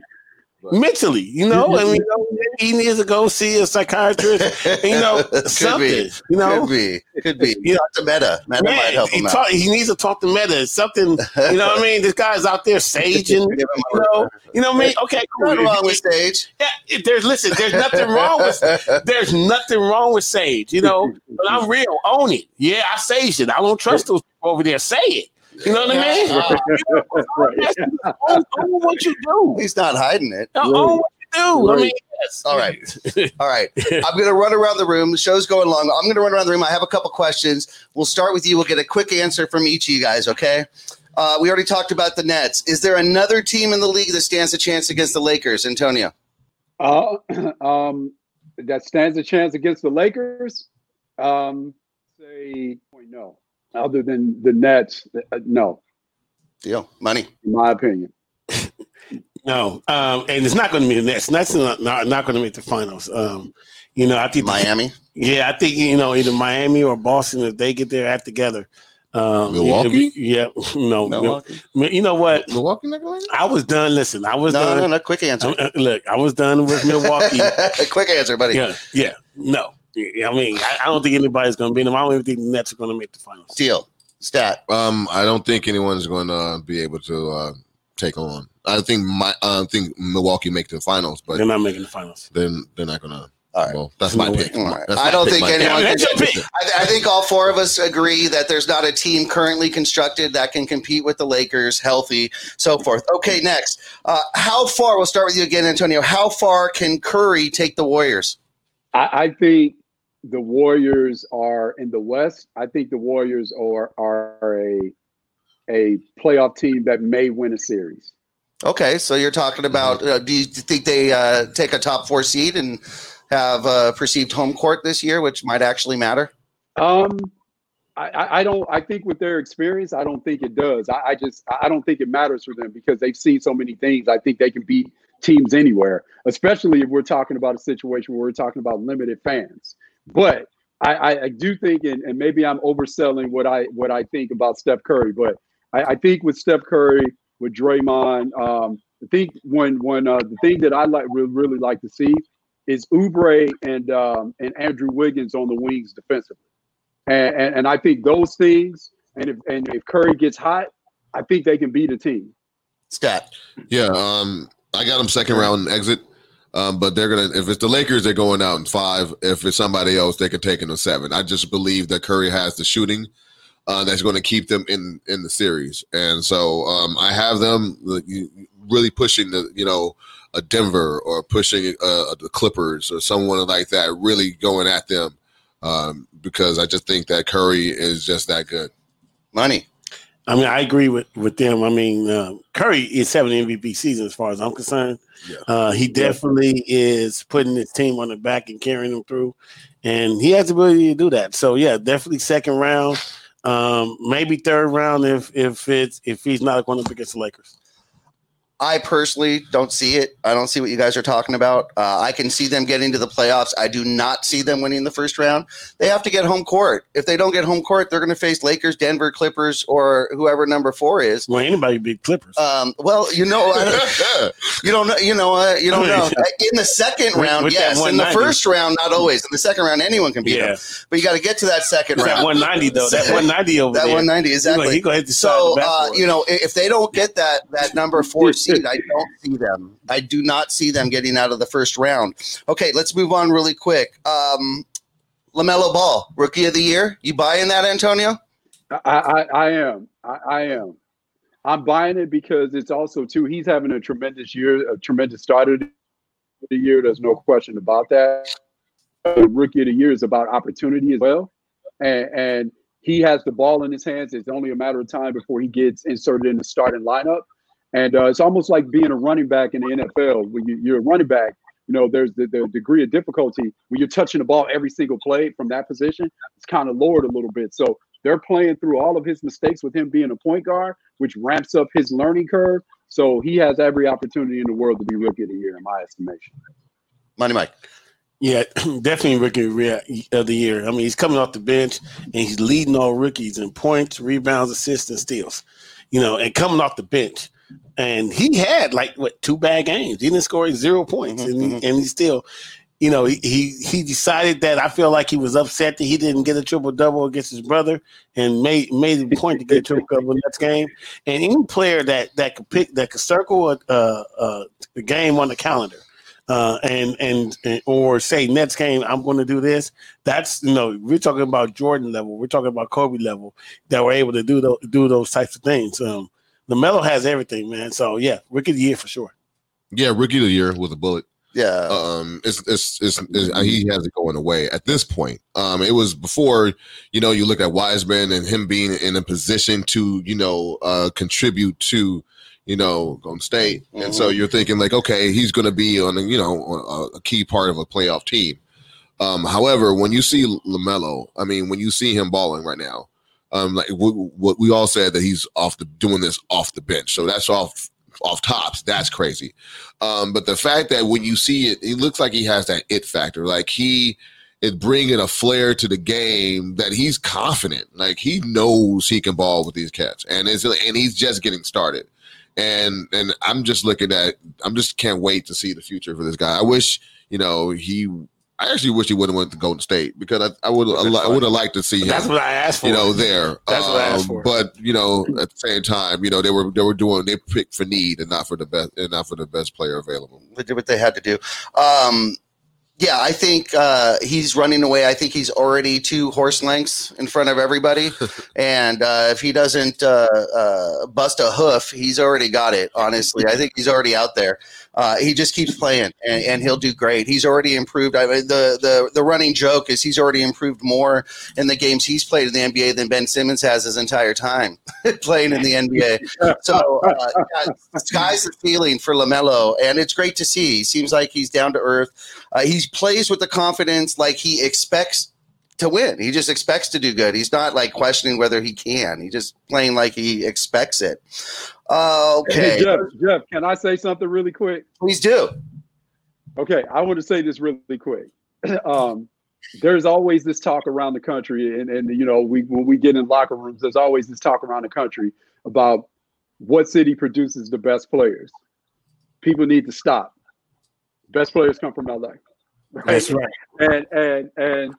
mentally you know I mean, you know, he needs to go see a psychiatrist you know Could something be. you know Could be. Could be. You know, Talk to Metta. Metta Man, might help he, him out. talk- he needs to talk to Metta. Something, you know what I mean? This guy's out there saging, you know, you know what I mean? Okay, cool. Nothing wrong with Sage. Yeah, there's listen, there's nothing wrong with there's nothing wrong with Sage, you know. But I'm real, own it. Yeah, I sage it. I don't trust those people over there. Say it. You know what I mean? own, own what you do. He's not hiding it. Own what you do. I mean, yes. All right. All right. I'm going to run around the room. The show's going long. I'm going to run around the room. I have a couple questions. We'll start with you. We'll get a quick answer from each of you guys, okay? Uh, we already talked about the Nets. Is there another team in the league that stands a chance against the Lakers, Antonio? Uh, um, that stands a chance against the Lakers. Um, say no. Other than the Nets, uh, no. Deal. Money. In my opinion. No, um, and it's not going to be the Nets. Nets are not, not, not going to make the finals. Um, you know, I think Miami. Yeah, I think you know either Miami or Boston if they get their act together. Um, Milwaukee? Yeah, no, Milwaukee? You know what? Milwaukee not I was done. Listen, I was No, done. no, no. Quick answer. Uh, Look, I was done with Milwaukee. quick answer, buddy. yeah, yeah, no. Yeah, I mean, I, I don't think anybody's going to beat them. I don't even think the Nets are going to make the finals. Deal. Stat. Um, I don't think anyone's going to be able to uh, take on. I think my I think Milwaukee make the finals, but They're not making the finals. then they're not going to. All right. Well, that's my pick. All right. That's I don't pick, think my pick. anyone Yeah, can. pick. I, I think all four of us agree that there's not a team currently constructed that can compete with the Lakers, healthy, so forth. Okay, next. Uh, how far? We'll start with you again, Antonio. How far can Curry take the Warriors? I, I think the Warriors are in the West. I think the Warriors are are a a playoff team that may win a series. Okay, so you're talking about. Uh, do you think they uh, take a top four seed and have uh, perceived home court this year, which might actually matter? Um, I, I I don't. I think with their experience, I don't think it does. I, I just I don't think it matters for them because they've seen so many things. I think they can beat teams anywhere, especially if we're talking about a situation where we're talking about limited fans. But I, I, I do think, and, and maybe I'm overselling what I what I think about Steph Curry, but I, I think with Steph Curry, with Draymond, um, I think when when uh, the thing that I like really, really like to see is Oubre and um, and Andrew Wiggins on the wings defensively. and, and and I think those things, and if and if Curry gets hot, I think they can beat a team. Stat. Yeah, um, I got him second round exit. Um, but they're gonna if it's the Lakers, they're going out in five. If it's somebody else, they can take it in seven. I just believe that Curry has the shooting uh, that's going to keep them in in the series, and so um, I have them really pushing the you know a Denver or pushing uh, the Clippers or someone like that, really going at them um, because I just think that Curry is just that good. Money. I mean, I agree with with them. I mean, uh, Curry is seven MVP season as far as I'm concerned. Yeah. Uh, he definitely is putting his team on the back and carrying them through, and he has the ability to do that. So yeah, definitely second round, um, maybe third round if if it's if he's not going up against the Lakers. I personally don't see it. I don't see what you guys are talking about. Uh, I can see them getting to the playoffs. I do not see them winning the first round. They have to get home court. If they don't get home court, they're going to face Lakers, Denver, Clippers, or whoever number four is. Well, anybody beat Clippers. Um, well, you know, you don't know. You know, uh, you don't know. In the second round, with, with yes. In the first round, not always. In the second round, anyone can beat yeah. them. But you got to get to that second round. That 190 though. That 190 over there. that there. 190 exactly. He go hit the so uh, you know, if they don't get that that number four seed, I don't see them. I do not see them getting out of the first round. Okay, let's move on really quick. Um, LaMelo Ball, Rookie of the Year. You buying that, Antonio? I, I, I am. I, I, am. I'm buying it because it's also too. He's having a tremendous year, a tremendous start of the year. There's no question about that. Rookie of the year is about opportunity as well, and, and he has the ball in his hands. It's only a matter of time before he gets inserted in the starting lineup. And uh, it's almost like being a running back in the NFL. When you, are a running back, you know, there's the, the, degree of difficulty when you're touching the ball every single play from that position. It's kind of lowered a little bit. So they're playing through all of his mistakes with him being a point guard, which ramps up his learning curve. So he has every opportunity in the world to be rookie of the year, in my estimation. Money Mike. Yeah, definitely rookie of the year. I mean, he's coming off the bench and he's leading all rookies in points, rebounds, assists, and steals. You know, and coming off the bench and he had like what two bad games. He didn't score zero points, mm-hmm. and, he, mm-hmm. and he still, you know, he, he he decided that I feel like he was upset that he didn't get a triple double against his brother, and made made the point to get a triple double next game. And any player that that could pick that could circle a, a, a game on the calendar. Uh, and, and, and or say next game I'm going to do this. That's you know we're talking about Jordan level. We're talking about Kobe level that were able to do those, do those types of things. Um, LaMelo has everything, man. So yeah, rookie of the year for sure. Yeah, rookie of the year with a bullet. Yeah. Um, it's, it's, it's, it's, he has it going away at this point. Um, it was before, you know, you look at Wiseman and him being in a position to, you know, uh, contribute to, you know, Golden State. Mm-hmm. And so mm-hmm. you're thinking like, okay, he's going to be on, a, you know, a, a, key part of a playoff team. Um, however, when you see LaMelo, I mean, when you see him balling right now, um, like what we all said that he's off the doing this off the bench, so that's off off tops. That's crazy. Um, but the fact that when you see it, it looks like he has that it factor. Like he is bringing a flair to the game that he's confident. Like he knows he can ball with these cats, and it's and he's just getting started. And and I'm just looking at. I'm just can't wait to see the future for this guy. I wish you know he I actually wish he would have went to Golden State because I, I would I would have liked to see him. That's what I asked for. You know, there. That's um, what I asked for. But you know, at the same time, you know, they were they were doing they picked for need and not for the best and not for the best player available. They did what they had to do. Um, yeah, I think uh, he's running away. I think he's already two horse lengths in front of everybody, and uh, if he doesn't uh, uh, bust a hoof, he's already got it. Honestly, I think he's already out there uh, he just keeps playing and, and, he'll do great. He's already improved. I mean, the, the the running joke is he's already improved more in the games he's played in the NBA than Ben Simmons has his entire time playing in the NBA. So uh, yeah, sky's the ceiling for Lamelo, and it's great to see. He seems like he's down to earth. Uh, he plays with the confidence like he expects to win. He just expects to do good. He's not like questioning whether he can. He's just playing like he expects it. Uh, okay. Hey, Jeff, Jeff, can I say something really quick? Please do. Okay, I want to say this really quick. um, there's always this talk around the country, and, and you know, we when we get in locker rooms, there's always this talk around the country about what city produces the best players. People need to stop. Best players come from LA. Right? That's right. And and and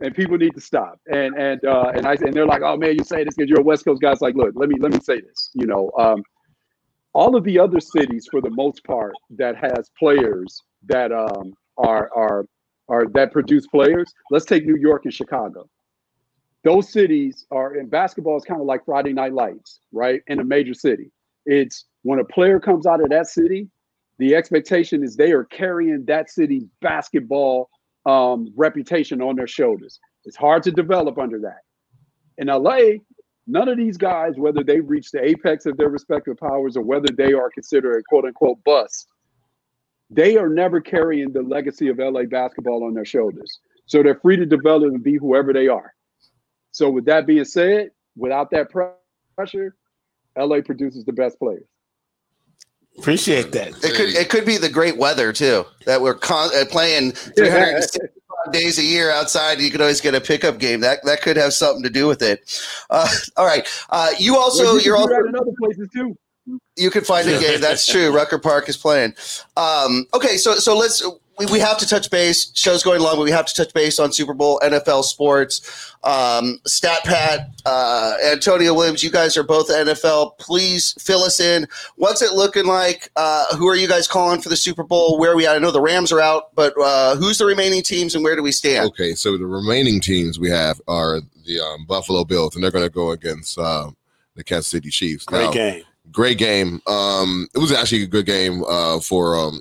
and people need to stop. And and uh, and I and they're like, oh man, you say this because you're a West Coast guy. It's like, look, let me let me say this. You know, um, all of the other cities, for the most part, that has players that um, are are are that produce players. Let's take New York and Chicago. Those cities are in basketball is kind of like Friday Night Lights, right? In a major city, it's when a player comes out of that city, the expectation is they are carrying that city's basketball um, reputation on their shoulders. It's hard to develop under that. In LA, none of these guys, whether they reach the apex of their respective powers or whether they are considered a quote unquote bust, they are never carrying the legacy of LA basketball on their shoulders. So they're free to develop and be whoever they are. So, with that being said, without that pressure, LA produces the best players. Appreciate that. It could it could be the great weather too that we're con- uh, playing 365 days a year outside. You could always get a pickup game. That that could have something to do with it. Uh, all right. Uh, you also Well, you you're can also in other places too. you can find a game. That's true. Rucker Park is playing. Um, okay, so so let's we, we have to touch base. Show's going long, but we have to touch base on Super Bowl, NFL sports, um, Stat Pat, uh, Antonio Williams. You guys are both NFL. Please fill us in. What's it looking like? Uh, who are you guys calling for the Super Bowl? Where are we at? I know the Rams are out, but uh, who's the remaining teams and where do we stand? Okay, so the remaining teams we have are the um, Buffalo Bills, and they're going to go against uh, the Kansas City Chiefs. Great Now, game. Great game. Um, it was actually a good game uh, for um,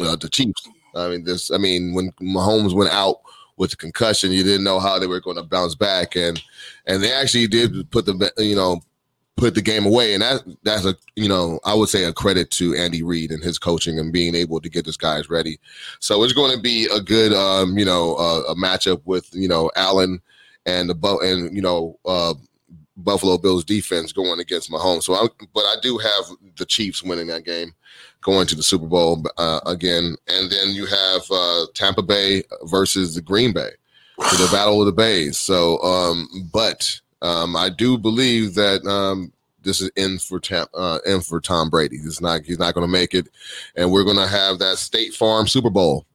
uh, the Chiefs. I mean, this. I mean, when Mahomes went out with the concussion, you didn't know how they were going to bounce back, and and they actually did put the you know put the game away, and that that's a you know I would say a credit to Andy Reid and his coaching and being able to get this guys ready. So it's going to be a good um, you know uh, a matchup with you know Allen and the and you know uh, Buffalo Bills defense going against Mahomes. So, I, but I do have the Chiefs winning that game, going to the Super Bowl uh, again, and then you have uh, Tampa Bay versus the Green Bay, for the Battle of the Bays. So, um, but um, I do believe that um, this is in for Tam- uh, in for Tom Brady. He's not he's not going to make it, and we're going to have that State Farm Super Bowl.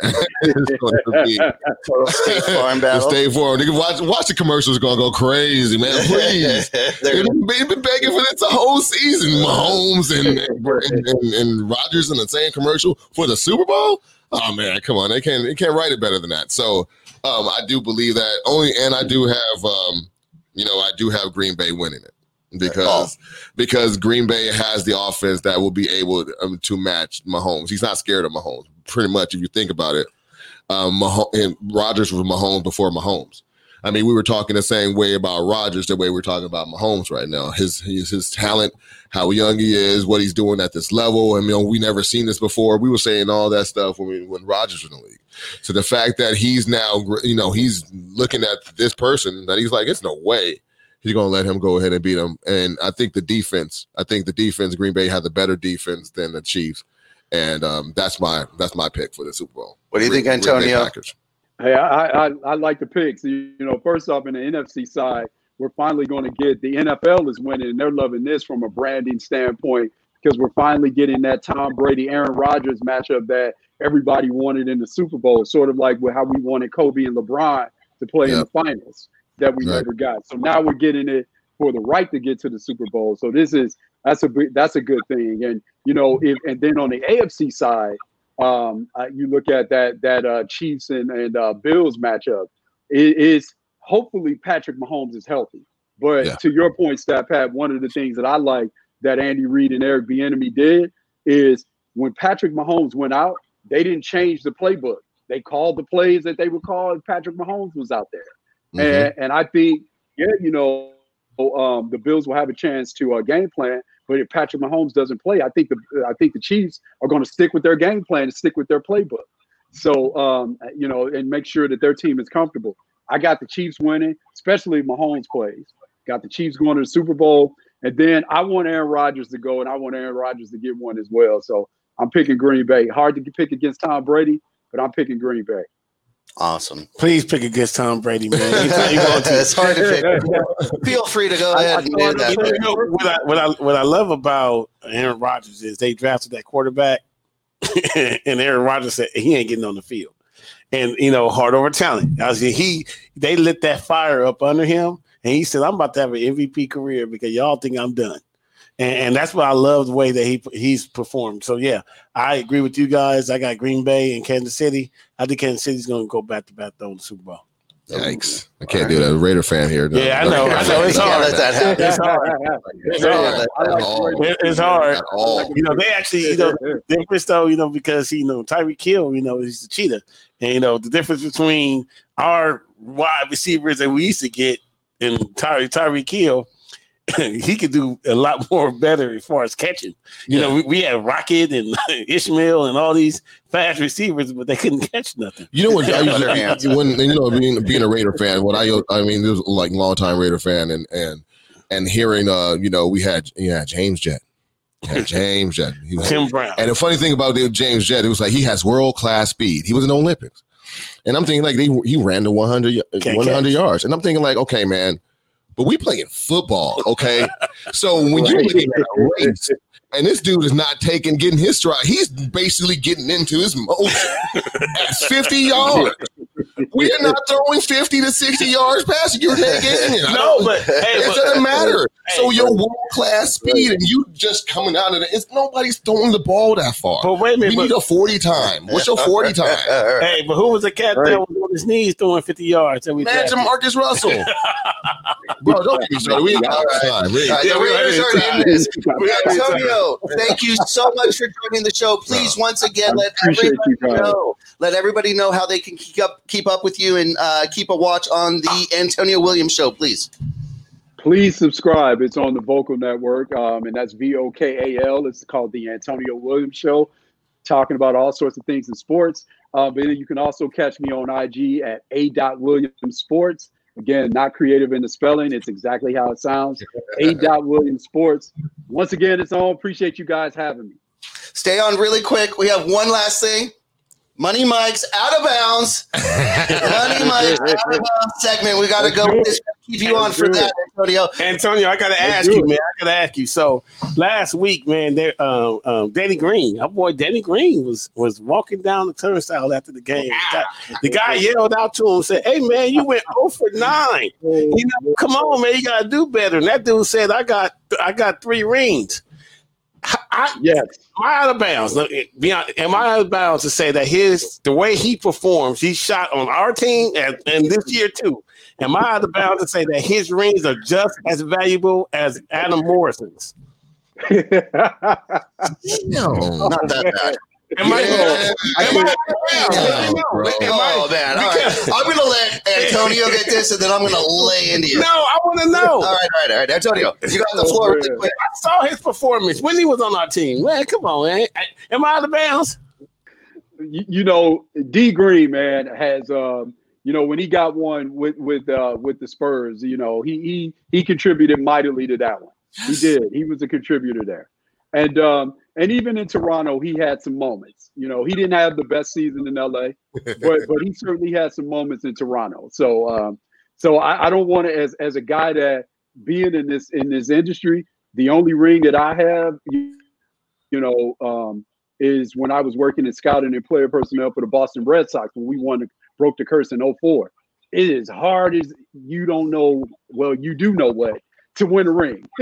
It's going to be- State Farm battle. State Farm. Nigga, watch, watch the commercials going to go crazy, man. Please. They've been, begging for this the whole season. Mahomes and, and, and, and Rodgers in the same commercial for the Super Bowl. Oh man, come on. They can't they can't write it better than that. So um, I do believe that only and I do have um, you know, I do have Green Bay winning it. Because because Green Bay has the offense that will be able um, to match Mahomes. He's not scared of Mahomes. Pretty much, if you think about it, um, Mahomes, and Rodgers was Mahomes before Mahomes. I mean, we were talking the same way about Rodgers, the way we're talking about Mahomes right now. His his his talent, how young he is, what he's doing at this level. I mean, we never seen this before. We were saying all that stuff when we, when Rodgers was in the league. So the fact that he's now, you know, he's looking at this person that he's like, it's no way he's going to let him go ahead and beat him. And I think the defense, I think the defense, Green Bay had a better defense than the Chiefs, and um, that's my that's my pick for the Super Bowl. What do you think, Green- Green Bay Antonio? Packers. Hey, I, I I like the picks. You know, first off, in the NFC side, we're finally going to get the NFL is winning, and they're loving this from a branding standpoint because we're finally getting that Tom Brady Aaron Rodgers matchup that everybody wanted in the Super Bowl, sort of like with how we wanted Kobe and LeBron to play in the finals that we Right. never got. So now we're getting it for the right to get to the Super Bowl. So this is that's a that's a good thing. And you know, if and then on the AFC side, um, uh, you look at that that uh, Chiefs and, and uh, Bills matchup. It is hopefully Patrick Mahomes is healthy. But Yeah. to your point, Stat Pat, one of the things that I like that Andy Reid and Eric Bieniemy did is when Patrick Mahomes went out, they didn't change the playbook. They called the plays that they would call if Patrick Mahomes was out there. Mhm. And, and I think, yeah, you know, um, the Bills will have a chance to uh, game plan. But if Patrick Mahomes doesn't play, I think the I think the Chiefs are going to stick with their game plan and stick with their playbook. So um, you know, and make sure that their team is comfortable. I got the Chiefs winning, especially if Mahomes plays. Got the Chiefs going to the Super Bowl, and then I want Aaron Rodgers to go, and I want Aaron Rodgers to get one as well. So I'm picking Green Bay. Hard to pick against Tom Brady, but I'm picking Green Bay. Awesome. Please pick against Tom Brady, man. You go to- it's hard to pick. Feel free to go ahead I and do that. You know, what, I, what I what I love about Aaron Rodgers is they drafted that quarterback, and Aaron Rodgers said he ain't getting on the field. and you know, heart over talent. I was he they lit that fire up under him, and he said, "I'm about to have an MVP career because y'all think I'm done." And, and that's why I love the way that he he's performed. So yeah, I agree with you guys. I got Green Bay and Kansas City. I think Kansas City's going to go back to back though in the Super Bowl. Yikes! I can't do that. Raider fan here. No. Yeah, I know. I know. It's hard. let that happen. It's hard. It's hard. I like At all. It- It's hard. You know, they actually, you know, the difference though, you know, because you know Tyreek Hill, you know, he's a cheetah, and you know the difference between our wide receivers that we used to get and Ty- Tyreek Hill, he could do a lot more better as far as catching. You know, we, we had Rocket and Ismail and all these fast receivers, but they couldn't catch nothing. You know what? I Underhands. usually, when you know being being a Raider fan, what I I mean, this was like long time Raider fan, and and and hearing uh you know we had yeah James Jett, yeah, James Jett, he was, Tim Brown. and the funny thing about James Jett, it was like he has world class speed. He was in the Olympics, and I'm thinking like they he ran to 100 100 yards, and I'm thinking like okay man, but we playing football, okay? so when you're looking at a race. And this dude is not taking getting his stride. He's basically getting into his motion at 50 yards. We are not throwing 50 to 60 yards past you. You're not getting it. No, but hey, it but- doesn't matter. so Hey, your world class speed and you just coming out of it. It's nobody's throwing the ball that far. But wait a minute. we minute, need a 40 time. What's your 40 time? hey, but who was the cat Right. that was on his knees throwing 50 yards? That we Imagine drafted? Marcus Russell. Bro, don't get me started. We ain't got All right. time. We ain't- All right, Yeah, the we Raiders had are time. in this. We had time. Antonio, thank you so much for joining the show. Please, once again, let appreciate everybody know. Let everybody know how they can keep up keep up with you and uh, keep a watch on the Antonio Williams show. Please. Please subscribe. It's on the Vokal Network, um, and that's V O K A L. It's called the Antonio Williams Show, talking about all sorts of things in sports. Uh, but you can also catch me on IG at a Williams Sports. Again, not creative in the spelling. It's exactly how it sounds. A dot Williams Sports. Once again, it's on. Appreciate you guys having me. Stay on really quick. We have one last thing. Money Mike's out of bounds. Money Mike's out of bounds segment. We got to go with this. Keep you on for that, Antonio. Antonio, I gotta ask you, man. I gotta ask you. So last week, man, there, um, um, Danny Green, our boy Danny Green was was walking down the turnstile after the game. The guy, the guy yelled out to him, said, "Hey, man, you went 0 for nine. You know, come on, man, you gotta do better." And that dude said, "I got, I got three rings." I, I, Yes. Am I out of bounds? Look, be Am I out of bounds to say that his the way he performs, he shot on our team and, and this year too? Am I out of bounds to say that his rings are just as valuable as Adam Morrison's? No, Not that bad. Am I? Yeah. Am I out of bounds? Let me know. Bro. Am I- Oh man! All right, I'm gonna let Antonio get this, and then I'm gonna lay into you. No, I want to know. All right, all right, all right. Antonio, you got the floor really quick. I saw his performance when he was on our team. Man, come on, man. Am I out of bounds? you, you know, D Green man has um, you know, when he got one with with uh with the Spurs, you know, he he he contributed mightily to that one. He did. He was a contributor there. And um and even in Toronto, he had some moments. You know, he didn't have the best season in LA, but but he certainly had some moments in Toronto. So um so I, I don't want to as as a guy that being in this in this industry, the only ring that I have, you, you know, um, is when I was working in scouting and player personnel for the Boston Red Sox when we won the, broke the curse in 04. It is hard as you don't know. Well, you do know what to win a ring.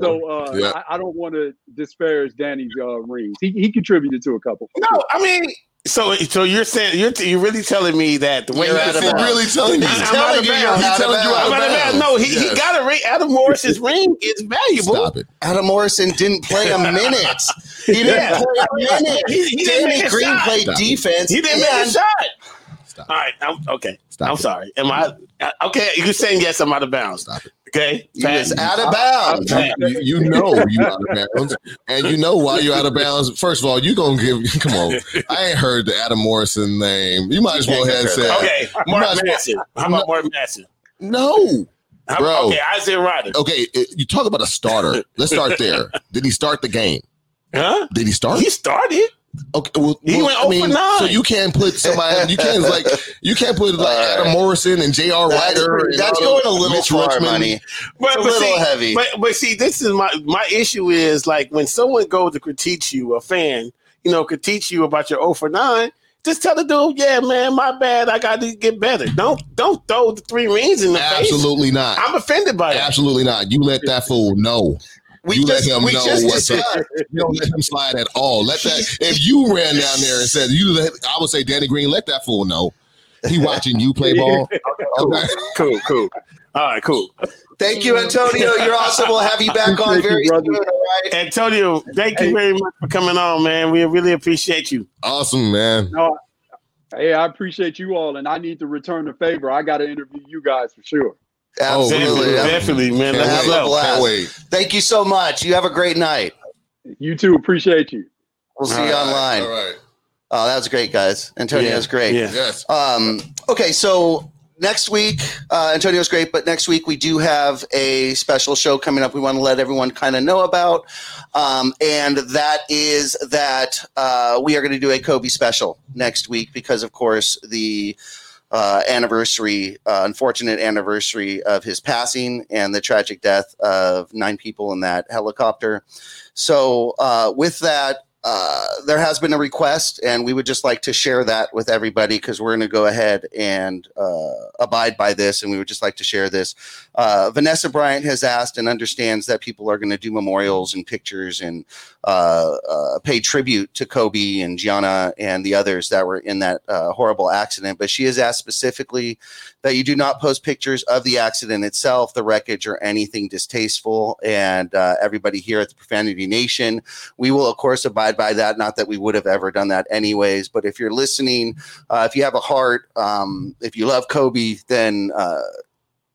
so uh, Yeah. I, I don't want to disparage Danny's uh, rings. He, he contributed to a couple. No, I mean, so so you're saying you're you're really telling me that the way You're he out of performed- really telling you. He's I'm out telling of you you're bounds. out of telling you bounds. I'm out of bounds. No, he, he got a ring. Adam Morris's ring is valuable. Stop it. Adam Morrison didn't play a minute. He didn't Yeah. play a minute. He- he Danny Green shot. played Stop it. defense. He didn't make a and shot. Stop All right, I'm, okay. Stop I'm it. sorry. Am I uh, okay? You're saying yes. I'm out of bounds. Stop it. Okay, Pat. out of bounds. You, you know you out of bounds, and you know why you're out of bounds. First of all, you gonna give. Come on, I ain't heard the Adam Morrison name. You might as well have said Okay, Mark well- How about Mark Madsen? no. How- Bro. Okay, Isaiah Rider. Okay, you talk about a starter. Let's start there. Did he start the game? Huh? Did he start? He started. Okay, well, He well, went I oh mean, 9. so you can't put somebody. You can't like you can't put like All Adam. Morrison and J.R. That's, Rider. and that's going a little Mitch far, Richmond. money. But, It's a little see, heavy. But but see, this is my my issue is like when someone goes to critique you, a fan, you know, critique you about your 0 for 9, just tell the dude, yeah, man, my bad. I got to get better. Don't don't throw the three rings in the face. Absolutely not. I'm offended by that. Absolutely not. You let that fool know. We you just- let him we know what's up. You don't let him slide at all. Let that. If you ran down there and said you, let, I would say Danny Green, let that fool know. He watching you play ball. Okay. Cool, cool. All right, cool. Thank you, Antonio. You're awesome. We'll have you back on very you, soon. All right. Antonio, thank you very much for coming on, man. We really appreciate you. Awesome, man. No, hey, I appreciate you all, and I need to return the favor. I got to interview you guys for sure. Absolutely. Definitely, man. Have Let's a go. blast. Thank you so much. You have a great night. You too. Appreciate you. We'll see you online. All right. Oh, that was great, guys. Antonio's Yeah, great. yeah. Yes. Um, okay, so next week, uh, Antonio's great, but next week we do have a special show coming up. We want to let everyone kind of know about, um, and that is that uh, we are going to do a Kobe special next week because, of course, the uh, anniversary, uh, unfortunate anniversary of his passing and the tragic death of nine people in that helicopter. So, uh, with that, uh, there has been a request, and we would just like to share that with everybody because we're going to go ahead and uh, abide by this, and we would just like to share this. Uh, Vanessa Bryant has asked and understands that people are going to do memorials and pictures and uh, uh, pay tribute to Kobe and Gianna and the others that were in that uh, horrible accident. But she has asked specifically that you do not post pictures of the accident itself, the wreckage, or anything distasteful. And uh, everybody here at the Profanity Nation, we will, of course, abide by that. Not that we would have ever done that anyways, but if you're listening, uh, if you have a heart, um, if you love Kobe, then uh,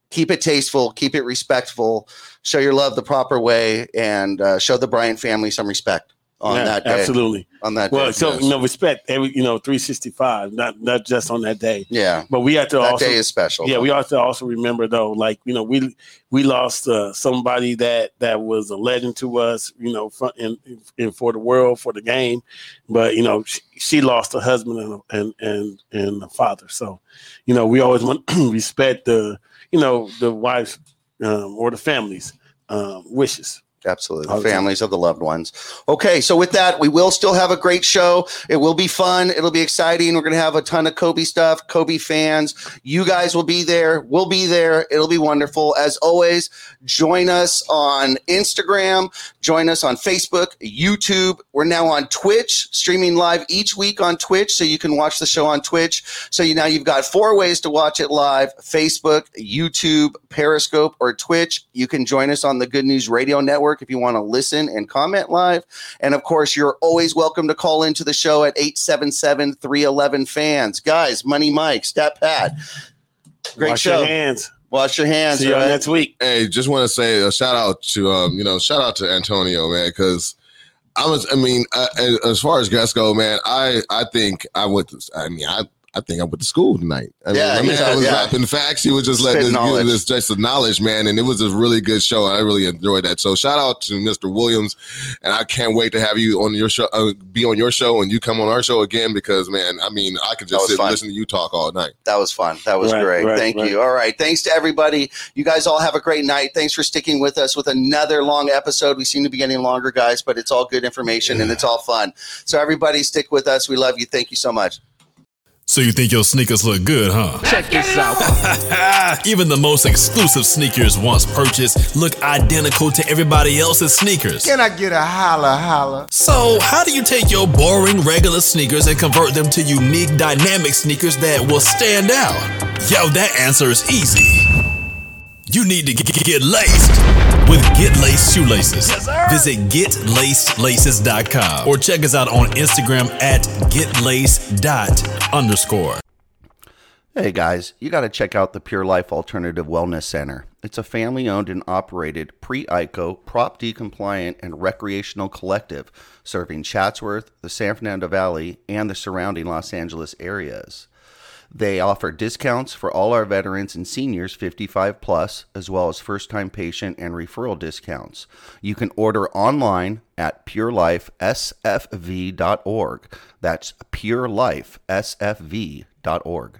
keep it tasteful, keep it respectful, show your love the proper way, and uh, show the Bryant family some respect on Yeah, that day. Absolutely. On that Well, day. so you know, respect every you know, 365, not not just on that day. Yeah. But we have to That also day is special, Yeah, though. we have to also remember though, like you know, we we lost uh, somebody that that was a legend to us, you know, for, in, in for the world for the game, but you know, she, she lost a husband and and and and a father. So, you know, we always want respect the you know the wives um, or the families' um, wishes. Absolutely. The families of the loved ones. Okay, so with that, we will still have a great show. It will be fun. It'll be exciting. We're going to have a ton of Kobe stuff, Kobe fans. You guys will be there. We'll be there. It'll be wonderful. As always, join us on Instagram, join us on Facebook, YouTube. We're now on Twitch, streaming live each week on Twitch, so you can watch the show on Twitch. So you now you've got four ways to watch it live: Facebook, YouTube, Periscope, or Twitch. You can join us on the Good News Radio Network if you want to listen and comment live. And of course, you're always welcome to call into the show at 877 311 fans. Guys, Money Mike, Stat Pat. Great Wash show. your hands. Wash your hands. See y'all right? next week. Hey, just want to say a shout out to um, you know, shout out to Antonio, man, because I was, I mean, uh, as- as far as guests go, man, I I think I went. To, I mean, I. I think I went to school tonight. I mean, Yeah, I mean, yeah, I was yeah. rapping facts. He was just letting Spit us give knowledge. us just the knowledge, man. And it was a really good show. I really enjoyed that. So shout out to Mr. Williams, and I can't wait to have you on your show, uh, be on your show, and you come on our show again because, man, I mean, I could just sit fun. and listen to you talk all night. That was fun. That was Right, great. right, Thank right. you. All right. Thanks to everybody. You guys all have a great night. Thanks for sticking with us with another long episode. We seem to be getting longer, guys, but it's all good information and it's all fun. So, everybody, stick with us. We love you. Thank you so much. So you think your sneakers look good, huh? Check this out. Even the most exclusive sneakers once purchased look identical to everybody else's sneakers. Can I get a holla holla? So, how do you take your boring regular sneakers and convert them to unique dynamic sneakers that will stand out? Yo, that answer is easy. You need to get, get laced with Get Laced Shoelaces. Yes, sir. Visit getlacedlaces.com or check us out on Instagram at getlace underscore. Hey guys, you got to check out the Pure Life Alternative Wellness Center. It's a family owned and operated pre ICO, Prop D compliant, and recreational collective serving Chatsworth, the San Fernando Valley, and the surrounding Los Angeles areas. They offer discounts for all our veterans and seniors 55 plus, as well as first time patient and referral discounts. You can order online at purelifesfv.org. That's purelifesfv.org.